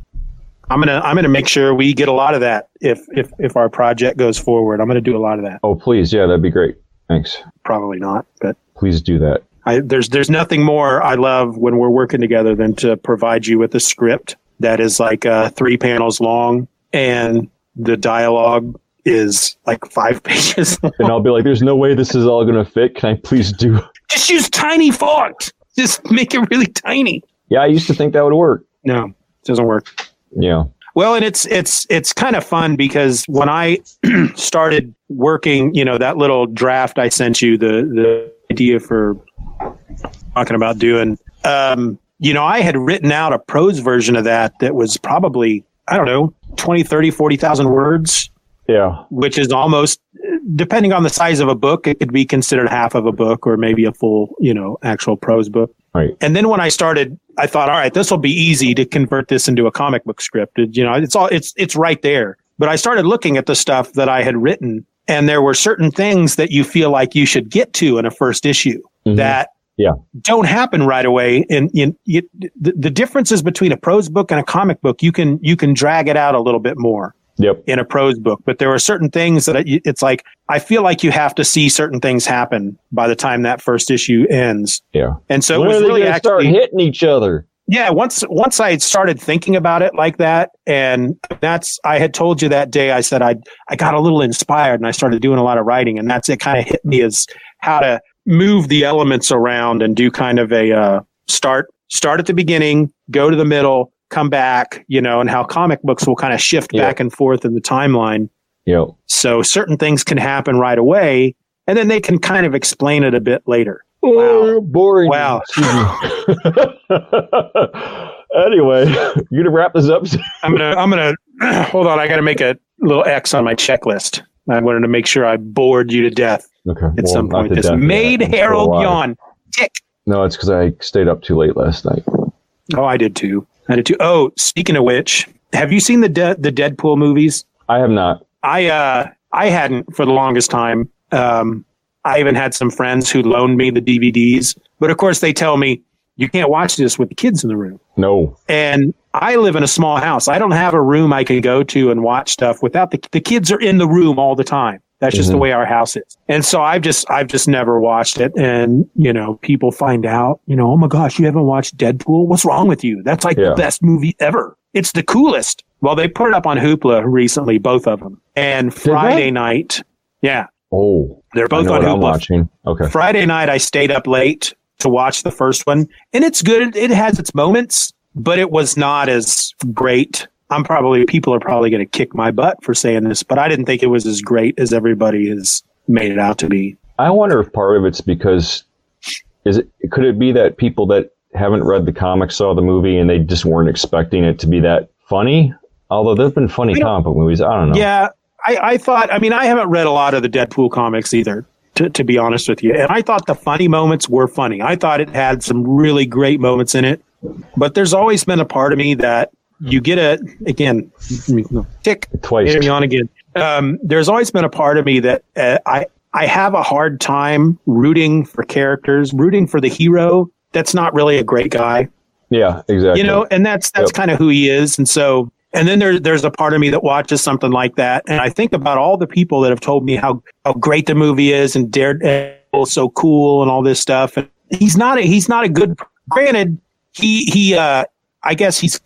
S1: I'm gonna I'm gonna make sure we get a lot of that if if if our project goes forward. I'm gonna do a lot of that.
S2: Oh, please, yeah, that'd be great. Thanks.
S1: Probably not, but
S2: Please do that.
S1: I, there's there's nothing more I love when we're working together than to provide you with a script that is like uh, three panels long and the dialogue is like five pages. long.
S2: And I'll be like, "There's no way this is all gonna fit. Can I please do?"
S1: Just use tiny font. Just make it really tiny.
S2: Yeah, I used to think that would work.
S1: No, it doesn't work.
S2: Yeah,
S1: Well, and it's it's it's kind of fun because when I started working, you know, that little draft I sent you, the the idea for talking about doing, um, you know, I had written out a prose version of that that was probably I don't know 20, 30, 40,000 words,
S2: yeah.
S1: which is almost depending on the size of a book, it could be considered half of a book or maybe a full, you know, actual prose book.
S2: Right.
S1: And then when I started, I thought, all right, this will be easy to convert this into a comic book script. It- You know, it's all it's it's right there. But I started looking at the stuff that I had written, and there were certain things that you feel like you should get to in a first issue
S2: Mhm.
S1: that
S2: Yeah.
S1: don't happen right away. And in, the, the differences between a prose book and a comic book, you can you can drag it out a little bit more
S2: Yep.
S1: in a prose book. But there are certain things that it's like I feel like you have to see certain things happen by the time that first issue ends.
S2: Yeah.
S1: And so
S2: when
S1: it was
S2: they
S1: really
S2: gonna start
S1: actually
S2: hitting each other?
S1: Yeah once once i started thinking about it like that and that's i had told you that day i said i i got a little inspired and i started doing a lot of writing and that's it kind of hit me as how to move the elements around and do kind of a uh, start start at the beginning go to the middle come back you know and how comic books will kind of shift
S2: Yeah.
S1: back and forth in the timeline
S2: Yep.
S1: so certain things can happen right away and then they can kind of explain it a bit later
S2: Oh, boring.
S1: Wow.
S2: anyway, you gonna wrap this up?
S1: I'm gonna I'm gonna hold on. I got to make a little X on my checklist. I wanted to make sure I bored you to death
S2: Okay.
S1: at
S2: well,
S1: some point. This
S2: death
S1: made
S2: yet.
S1: Harold yawn. Tick.
S2: No, it's because I stayed up too late last night.
S1: Oh, I did too. I did too. Oh, speaking of which, have you seen the De- the Deadpool movies?
S2: I have not.
S1: I uh I hadn't for the longest time. Um, I even had some friends who loaned me the DVDs, but of course they tell me you can't watch this with the kids in the room.
S2: No.
S1: and I live in a small house. I don't have a room I can go to and watch stuff without the the kids are in the room all the time. That's just the
S2: Mhm.
S1: way our house is. And so I've just I've just never watched it. And you know, people find out, you know, oh my gosh, you haven't watched Deadpool? What's wrong with you? That's like
S2: Yeah.
S1: the best movie ever. It's the coolest. Well, they put it up on Hoopla recently, both of them. And Friday night, yeah,
S2: Oh,
S1: they're both on
S2: I'm watching. Okay.
S1: Friday night, I stayed up late to watch the first one, and it's good. It has its moments, but it was not as great. I'm probably people are probably going to kick my butt for saying this, but I didn't think it was as great as everybody has made it out to be.
S2: I wonder if part of it's because is it could it be that people that haven't read the comics saw the movie and they just weren't expecting it to be that funny? Although there've been funny comic book movies. I don't know.
S1: Yeah, I, I thought. I mean, I haven't read a lot of the Deadpool comics either. To, to be honest with you, and I thought the funny moments were funny. I thought it had some really great moments in it, but there's always been a part of me that you get a again tick
S2: Twice.
S1: Hit me on again. Um, there's always been a part of me that uh, I I have a hard time rooting for characters, rooting for the hero that's not really a great guy,
S2: Yeah, exactly.
S1: you know, and that's that's
S2: Yep.
S1: kind of who he is. And so, and then there, there's a part of me that watches something like that, and I think about all the people that have told me how how great the movie is and Daredevil is so cool and all this stuff. And he's not a, he's not a good. Granted, he he uh, I guess he's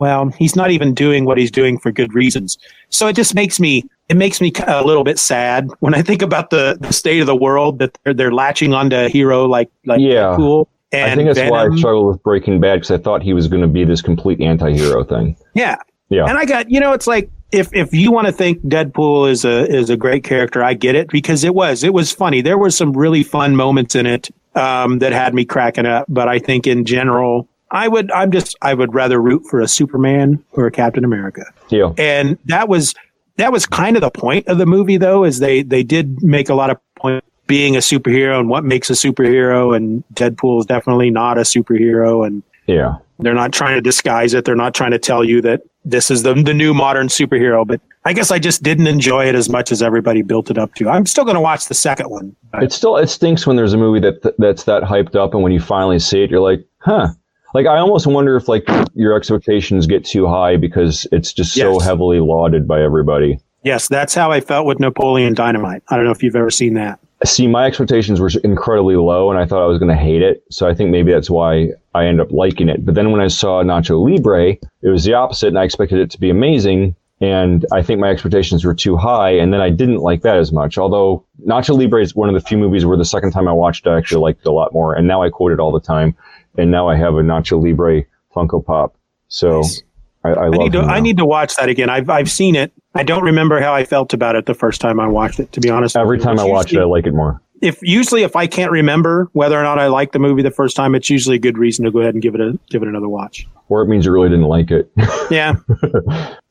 S1: well, he's not even doing what he's doing for good reasons. So it just makes me it makes me a little bit sad when I think about the, the state of the world that they're, they're latching onto a hero like like
S2: Yeah.
S1: cool. And
S2: I think that's why I struggled with Breaking Bad because I thought he was going to be this complete anti-hero thing.
S1: Yeah.
S2: Yeah.
S1: And I got, you know, it's like if if you want to think Deadpool is a is a great character, I get it because it was. It was funny. There were some really fun moments in it um, that had me cracking up, but I think in general, I would I'm just I would rather root for a Superman or a Captain America.
S2: Yeah.
S1: And that was that was kind of the point of the movie though, is they they did make a lot of point being a superhero and what makes a superhero and Deadpool is definitely not a superhero and
S2: Yeah.
S1: they're not trying to disguise it. They're not trying to tell you that this is the the new modern superhero. But I guess I just didn't enjoy it as much as everybody built it up to. I'm still going to watch the second one.
S2: It still it stinks when there's a movie that that's that hyped up, and when you finally see it, you're like, huh. Like I almost wonder if like your expectations get too high because it's just so heavily lauded by everybody.
S1: Yes, that's how I felt with Napoleon Dynamite. I don't know if you've ever seen that.
S2: See, my expectations were incredibly low, and I thought I was going to hate it. So I think maybe that's why I end up liking it. But then when I saw Nacho Libre, it was the opposite, and I expected it to be amazing. And I think my expectations were too high, and then I didn't like that as much. Although Nacho Libre is one of the few movies where the second time I watched it, I actually liked it a lot more. And now I quote it all the time. And now I have a Nacho Libre Funko Pop. So
S1: Nice.
S2: I, I,
S1: I
S2: love
S1: need to I need to watch that again. I've I've seen it. I don't remember how I felt about it the first time I watched it. To be honest,
S2: Every time I watch it, I like it more.
S1: If usually if I can't remember whether or not I liked the movie the first time, it's usually a good reason to go ahead and give it a give it another watch.
S2: Or it means you really didn't like it.
S1: Yeah.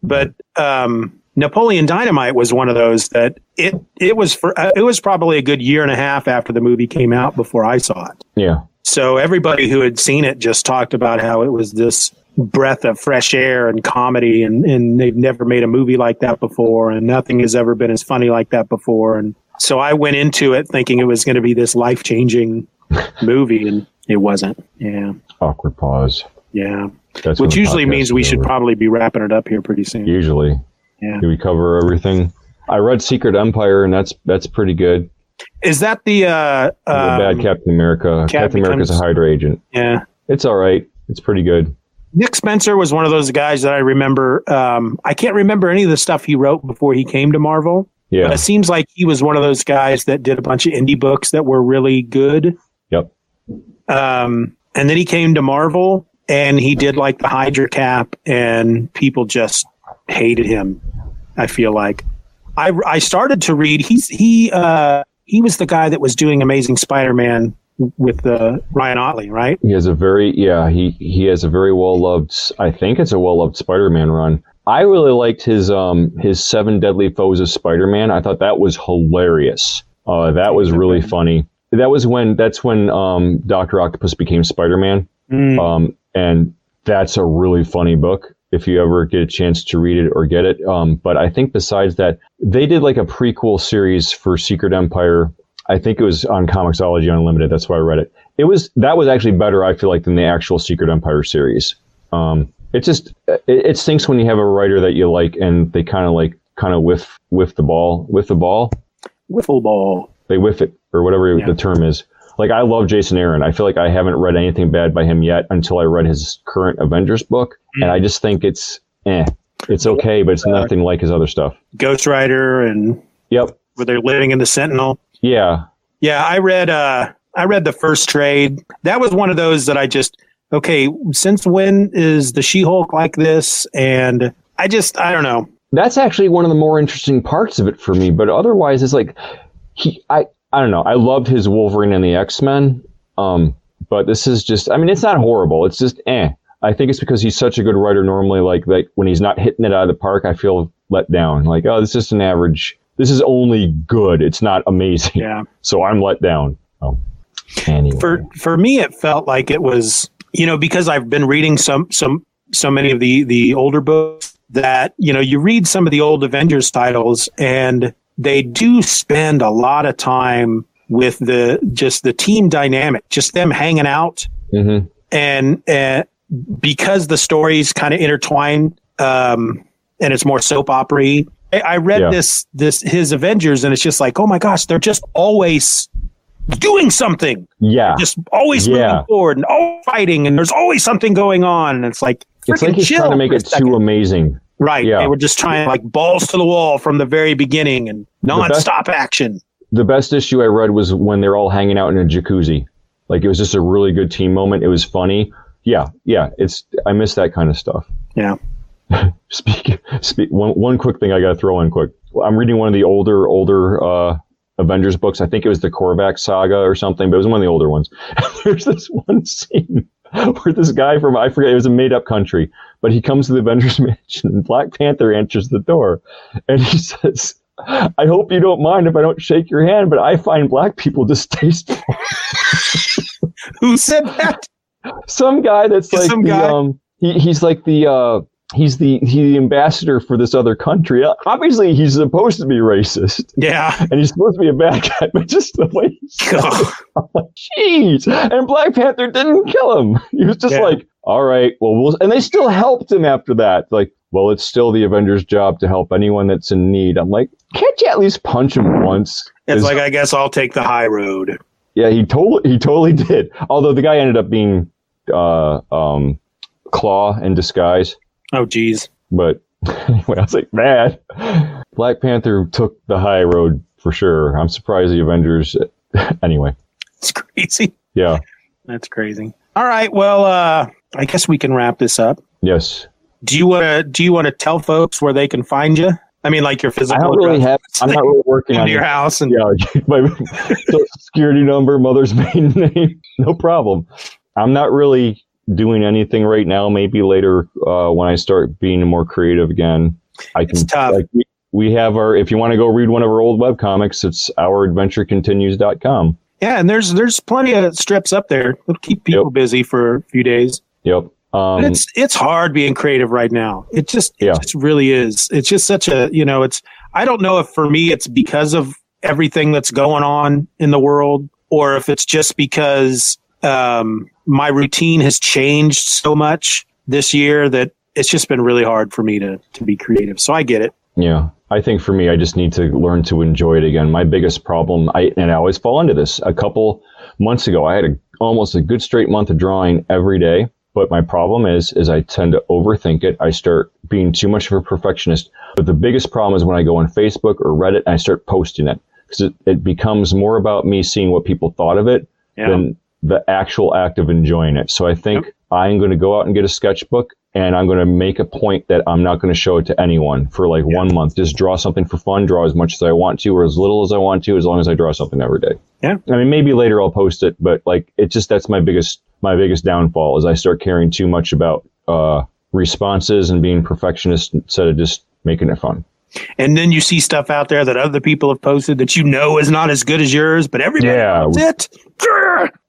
S1: but um Napoleon Dynamite was one of those that it it was for uh, it was probably a good year and a half after the movie came out before I saw it.
S2: Yeah.
S1: So everybody who had seen it just talked about how it was this breath of fresh air and comedy and, and they've never made a movie like that before and nothing has ever been as funny like that before and so I went into it thinking it was going to be this life changing movie and it wasn't. Yeah.
S2: Awkward pause.
S1: Yeah.
S2: That's
S1: Which usually means we should
S2: over.
S1: probably be wrapping it up here pretty soon.
S2: Usually.
S1: Yeah.
S2: Do we cover everything? I read Secret Empire, and that's that's pretty good.
S1: Is that the uh
S2: The
S1: um,
S2: bad Captain America.
S1: Cap
S2: Captain America's a
S1: becomes-
S2: Hydra agent.
S1: Yeah.
S2: It's all right. It's pretty good.
S1: Nick Spencer was one of those guys that I remember. Um, I can't remember any of the stuff he wrote before he came to Marvel,
S2: Yeah.
S1: but it seems like he was one of those guys that did a bunch of indie books that were really good.
S2: Yep.
S1: Um, and then he came to Marvel and he did like the Hydra cap, and people just hated him. I feel like I I started to read. He's he uh, he was the guy that was doing Amazing Spider-Man with uh, Ryan Ottley, right?
S2: He has a very yeah he he has a very well loved I think it's a well loved Spider Man run. I really liked his um his Seven Deadly Foes of Spider Man. I thought that was hilarious. Uh, that was really funny. That was when that's when um Doctor Octopus became Spider Man.
S1: Mm.
S2: Um, and that's a really funny book if you ever get a chance to read it or get it. Um, but I think besides that, they did like a prequel series for Secret Empire. I think it was on Comixology Unlimited. That's why I read it. It was that was actually better. I feel like than the actual Secret Empire series. Um, it just it, it stinks when you have a writer that you like and they kind of like kind of whiff whiff the ball with the ball.
S1: Wiffle ball.
S2: They whiff it or whatever
S1: Yeah.
S2: the term is. Like I love Jason Aaron. I feel like I haven't read anything bad by him yet until I read his current Avengers book, and I just think it's eh. It's okay, but it's nothing like his other stuff.
S1: Ghost Rider and
S2: Yep.
S1: where they're living in the Sentinel.
S2: Yeah.
S1: Yeah, I read uh I read the first trade. That was one of those that I just okay, since when is the She-Hulk like this? And I just I don't know.
S2: That's actually one of the more interesting parts of it for me. But otherwise, it's like he. I. I don't know. I loved his Wolverine and the X Men. Um, but this is just. I mean, it's not horrible. It's just eh. I think it's because he's such a good writer. Normally, like like when he's not hitting it out of the park, I feel let down. Like oh, this is just an average. This is only good. It's not amazing.
S1: Yeah.
S2: So I'm let down. Oh. Anyway.
S1: For for me it felt like it was, you know, because I've been reading some some so many of the the older books that, you know, you read some of the old Avengers titles and they do spend a lot of time with the just the team dynamic, just them hanging out
S2: hmm
S1: and uh, because the stories kind of intertwine um, and it's more soap opera I, I read
S2: Yeah.
S1: this this his avengers and it's just like oh my gosh they're just always doing something
S2: Yeah.
S1: just always
S2: Yeah.
S1: moving forward and always fighting and there's always something going on and it's like
S2: It's like he's trying to make it too amazing.
S1: right
S2: yeah.
S1: they were just trying like balls to the wall from the very beginning and
S2: best-
S1: non-stop action
S2: the best issue I read was when they're all hanging out in a jacuzzi. Like it was just a really good team moment. It was funny. Yeah, yeah. It's I miss that kind of stuff.
S1: yeah
S2: Speak, speak. One one quick thing I got to throw in quick. I'm reading one of the older older uh, Avengers books. I think it was the Korvac saga or something, but it was one of the older ones. There's this one scene where this guy from I forget it was a made up country, but he comes to the Avengers mansion and Black Panther answers the door, and he says. I hope you don't mind if I don't shake your hand, but I find black people distasteful.
S1: who said that
S2: Some guy that's like
S1: Some
S2: the
S1: guy?
S2: um he, he's like the uh he's the he's the ambassador for this other country. Obviously he's supposed to be racist
S1: yeah
S2: and he's supposed to be a bad guy, but just the way he said
S1: God.
S2: like, jeez. And Black Panther didn't kill him. He was just
S1: Yeah.
S2: like, all right, well we'll and they still helped him after that. Like, well, it's still the Avengers' job to help anyone that's in need. I'm like, can't you at least punch him once?
S1: it's like i guess i'll take the high road
S2: Yeah, he totally he totally did. Although the guy ended up being uh, um, Klaw in disguise.
S1: Oh geez
S2: But anyway, I was like, man, Black Panther took the high road for sure. I'm surprised the Avengers. anyway,
S1: it's crazy
S2: yeah,
S1: That's crazy. All right. Well, uh, I guess we can wrap this up.
S2: yes.
S1: Do you want to? Do you want to tell folks where they can find you? I mean, like your physical.
S2: I don't really have. I'm not really working on
S1: your
S2: it.
S1: house, and
S2: Yeah, my social security number, mother's maiden name, no problem. I'm not really doing anything right now. Maybe later uh, when I start being more creative again. I can
S1: It's tough.
S2: like we, have our if you want to go read one of our old web comics, it's ouradventurecontinues.com.
S1: Yeah, and there's there's plenty of strips up there. It'll keep people
S2: Yep.
S1: busy for a few days.
S2: Yep. Um,
S1: it's it's hard being creative right now. It just it
S2: Yeah.
S1: just really is. It's just such a you know. It's I don't know if for me it's because of everything that's going on in the world, or if it's just because um, my routine has changed so much this year that it's just been really hard for me to to be creative. So I get it.
S2: Yeah, I think for me, I just need to learn to enjoy it again. My biggest problem, I and I always fall into this. A couple months ago, I had a, almost a good straight month of drawing every day. But my problem is, is I tend to overthink it. I start being too much of a perfectionist. But the biggest problem is when I go on Facebook or Reddit and I start posting it because it, it becomes more about me seeing what people thought of it
S1: Yeah.
S2: than the actual act of enjoying it. So I think I'm going to go out and get a sketchbook and I'm going to make a point that I'm not going to show it to anyone for like one month. Just draw something for fun, draw as much as I want to or as little as I want to, as long as I draw something every day.
S1: Yeah.
S2: I mean, maybe later I'll post it, but like it just, that's my biggest, my biggest downfall is I start caring too much about, uh, responses and being perfectionist instead of just making it fun.
S1: And then you see stuff out there that other people have posted that you know is not as good as yours, but everybody
S2: Yeah.
S1: it.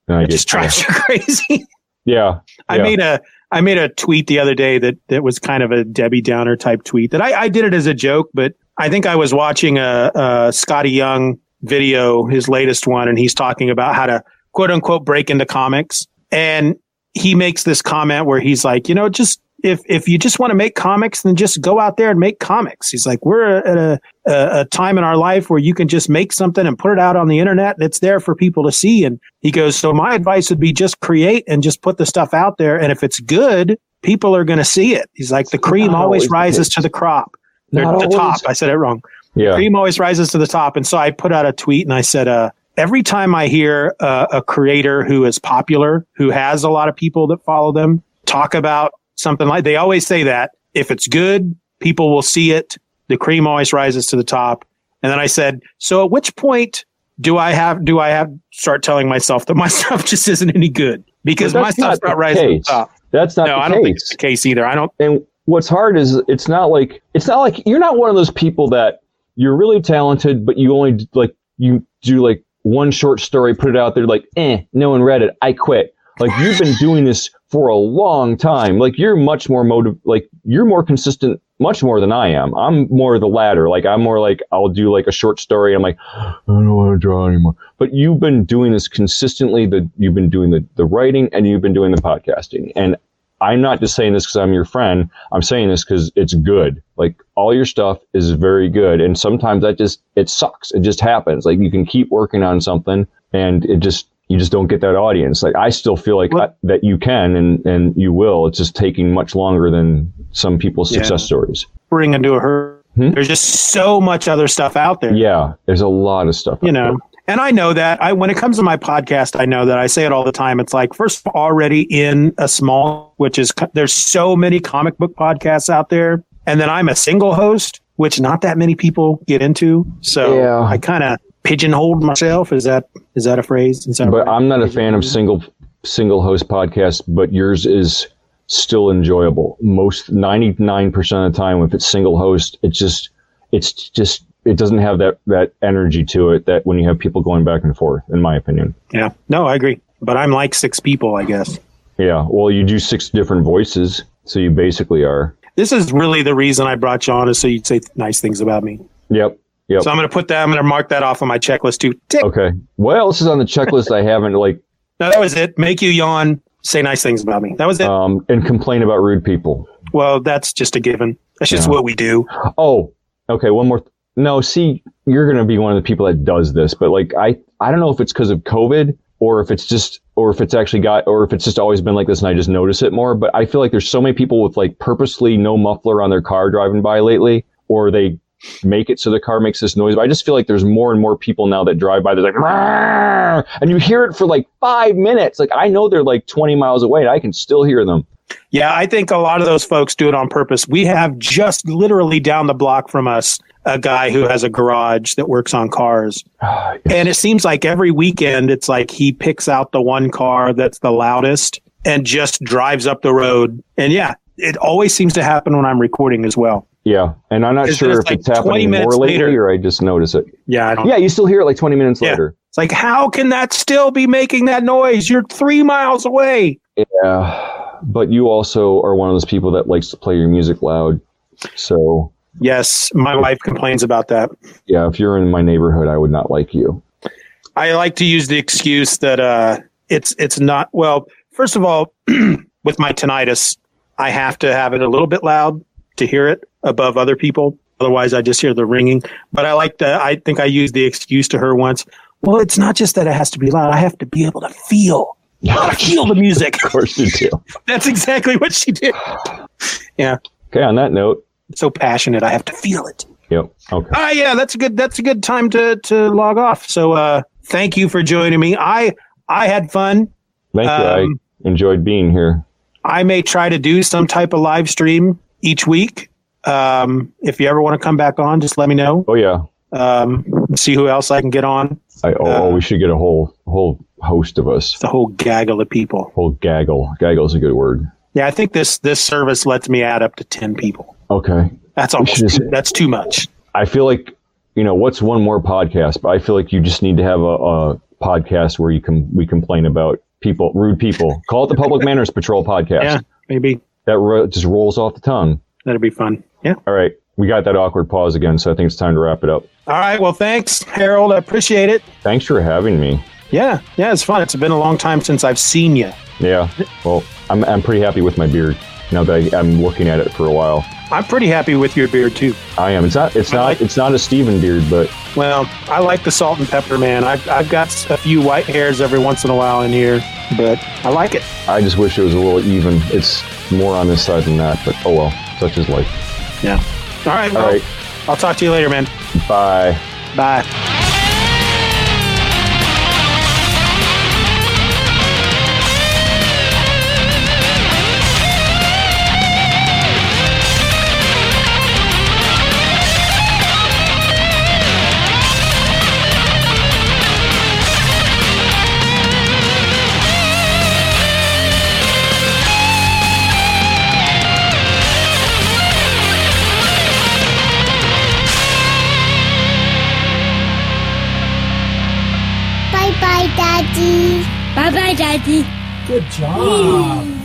S2: And I
S1: It
S2: get,
S1: just drives you crazy.
S2: yeah.
S1: I
S2: yeah.
S1: made a I made a tweet the other day that that was kind of a Debbie Downer type tweet that I, I did it as a joke, but I think I was watching a, a Skottie Young video, his latest one, and he's talking about how to quote unquote break into comics. And he makes this comment where he's like, you know, just if if you just want to make comics, then just go out there and make comics. He's like, we're at a, a, a time in our life where you can just make something and put it out on the internet and it's there for people to see. And he goes, so my advice would be just create and just put the stuff out there. And if it's good, people are going to see it. He's like, the cream
S2: Not
S1: always
S2: always
S1: rises to the crop. Or
S2: Not
S1: the top. I said it wrong.
S2: Yeah.
S1: Cream always rises to the top. And so I put out a tweet and I said, uh, every time I hear uh, a creator who is popular, who has a lot of people that follow them, talk about something like they always say that if it's good, people will see it. The cream always rises to the top. And then I said, so at which point do I have do I have start telling myself that my stuff just isn't any good because my stuff's
S2: not
S1: not rising to the top.
S2: That's not
S1: No,
S2: the
S1: I don't think it's the case either. I don't.
S2: and what's hard is it's not like it's not like you're not one of those people that you're really talented, but you only like you do like one short story, put it out there, like eh, no one read it, I quit. Like you've been doing this for a long time. Like you're much more motive. Like you're more consistent, much more than I am. I'm more the latter. Like I'm more like I'll do like a short story. I'm like I don't want to draw anymore. But you've been doing this consistently. That you've been doing the the writing and you've been doing the podcasting. And I'm not just saying this because I'm your friend. I'm saying this because it's good. Like all your stuff is very good. And sometimes that just, it sucks. It just happens. Like you can keep working on something and it just, you just don't get that audience. Like I still feel like
S1: What-
S2: I- that you can and, and you will. It's just taking much longer than some people's
S1: Yeah.
S2: success stories.
S1: Bring into a hurry.
S2: Hmm?
S1: There's just so much other stuff out there.
S2: Yeah. There's a lot of stuff.
S1: you
S2: out
S1: know and i know that i when it comes to my podcast i know that i say it all the time it's like first already in a small which is there's so many comic book podcasts out there and then i'm a single host which not that many people get into so
S2: Yeah.
S1: i kind of pigeonholed myself is that is that a phrase that
S2: but? I'm not a fan of single single host podcasts, but yours is still enjoyable. Most 99% of the time if it's single host, it's just it's just it doesn't have that that energy to it that when you have people going back and forth in my opinion.
S1: yeah no i agree but i'm like six people i guess
S2: Yeah, well you do six different voices, so you basically are.
S1: this is really the reason i brought you on is so you'd say nice things about me
S2: Yep. Yep.
S1: so i'm going to put that i'm going to mark that off on my checklist too Tick.
S2: Okay. What else is on the checklist I haven't like
S1: No, that was it. Make you yawn. Say nice things about me. That was it.
S2: um and complain about rude people?
S1: well, that's just a given. That's just
S2: Yeah.
S1: what we do.
S2: Oh, okay. One more. no, see, you're going to be one of the people that does this, but like, I, I don't know if it's because of COVID or if it's just, or if it's actually got, or if it's just always been like this and I just notice it more. But I feel like there's so many people with like purposely no muffler on their car driving by lately, or they make it so the car makes this noise. But I just feel like there's more and more people now that drive by. They're like, "Rrrr," and you hear it for like five minutes. Like I know they're like 20 miles away and I can still hear them.
S1: Yeah, I think a lot of those folks do it on purpose. We have just literally down the block from us a guy who has a garage that works on cars. And it seems like every weekend it's like he picks out the one car that's the loudest and just drives up the road. And yeah, it always seems to happen when I'm recording as well.
S2: Yeah, and I'm not
S1: It's
S2: sure if
S1: like
S2: it's
S1: 20
S2: happening
S1: minutes
S2: more lately
S1: later.
S2: or I just notice it.
S1: Yeah, I don't.
S2: Yeah, you still hear it like 20 minutes
S1: Yeah.
S2: later.
S1: It's like, how can that still be making that noise? You're three miles away.
S2: Yeah, but you also are one of those people that likes to play your music loud. So
S1: Yes, my wife complains about that.
S2: yeah, if you're in my neighborhood, I would not like you.
S1: I like to use the excuse that uh, it's it's not well. First of all, with my tinnitus, I have to have it a little bit loud to hear it above other people. Otherwise, I just hear the ringing. But I like to. I think I used the excuse to her once. Well, it's not just that it has to be loud. I have to be able to feel. I feel the music.
S2: Of course you do.
S1: That's exactly what she did. Yeah,
S2: Okay, on that note,
S1: so passionate. I have to feel it.
S2: yep. Okay.
S1: Ah, yeah, that's a good. That's a good time to to log off. So, uh, thank you for joining me. I I had fun.
S2: Thank you.
S1: Um,
S2: I enjoyed being here.
S1: I may try to do some type of live stream each week. Um, if you ever want to come back on, just let me know.
S2: Oh yeah.
S1: Um, see who else I can get on.
S2: I oh,
S1: Uh,
S2: oh, we should get a whole whole host of us.
S1: The whole gaggle of people.
S2: Whole gaggle. Gaggle's a good word.
S1: Yeah, I think this this service lets me add up to ten people.
S2: Okay.
S1: That's almost
S2: just-
S1: too, that's too much.
S2: I feel like you know what's one more podcast, but I feel like you just need to have a, a podcast where you can we complain about people, rude people. Call it the Public Manners Patrol podcast.
S1: Yeah, maybe
S2: That ro- just rolls off the tongue.
S1: that'd be fun. Yeah.
S2: All right, we got that awkward pause again, so I think it's time to wrap it up.
S1: All right. Well, thanks, Harold. I appreciate it.
S2: Thanks for having me.
S1: Yeah, yeah, it's fun. It's been a long time since I've seen you.
S2: Yeah, well, I'm I'm pretty happy with my beard now that I, I'm looking at it for a while.
S1: I'm pretty happy with your beard too.
S2: I am. It's not. It's not.
S1: like-
S2: it's not a Steven beard, but
S1: Well, I like the salt and pepper, man. I've, I've got a few white hairs every once in a while in here, but I like it.
S2: I just wish it was a little even. It's more on this side than that, but oh well. Such is life.
S1: Yeah. All right.
S2: All
S1: Well,
S2: right.
S1: I'll talk to you later, man.
S2: Bye.
S3: Bye. Bye Daddy.
S4: Good job.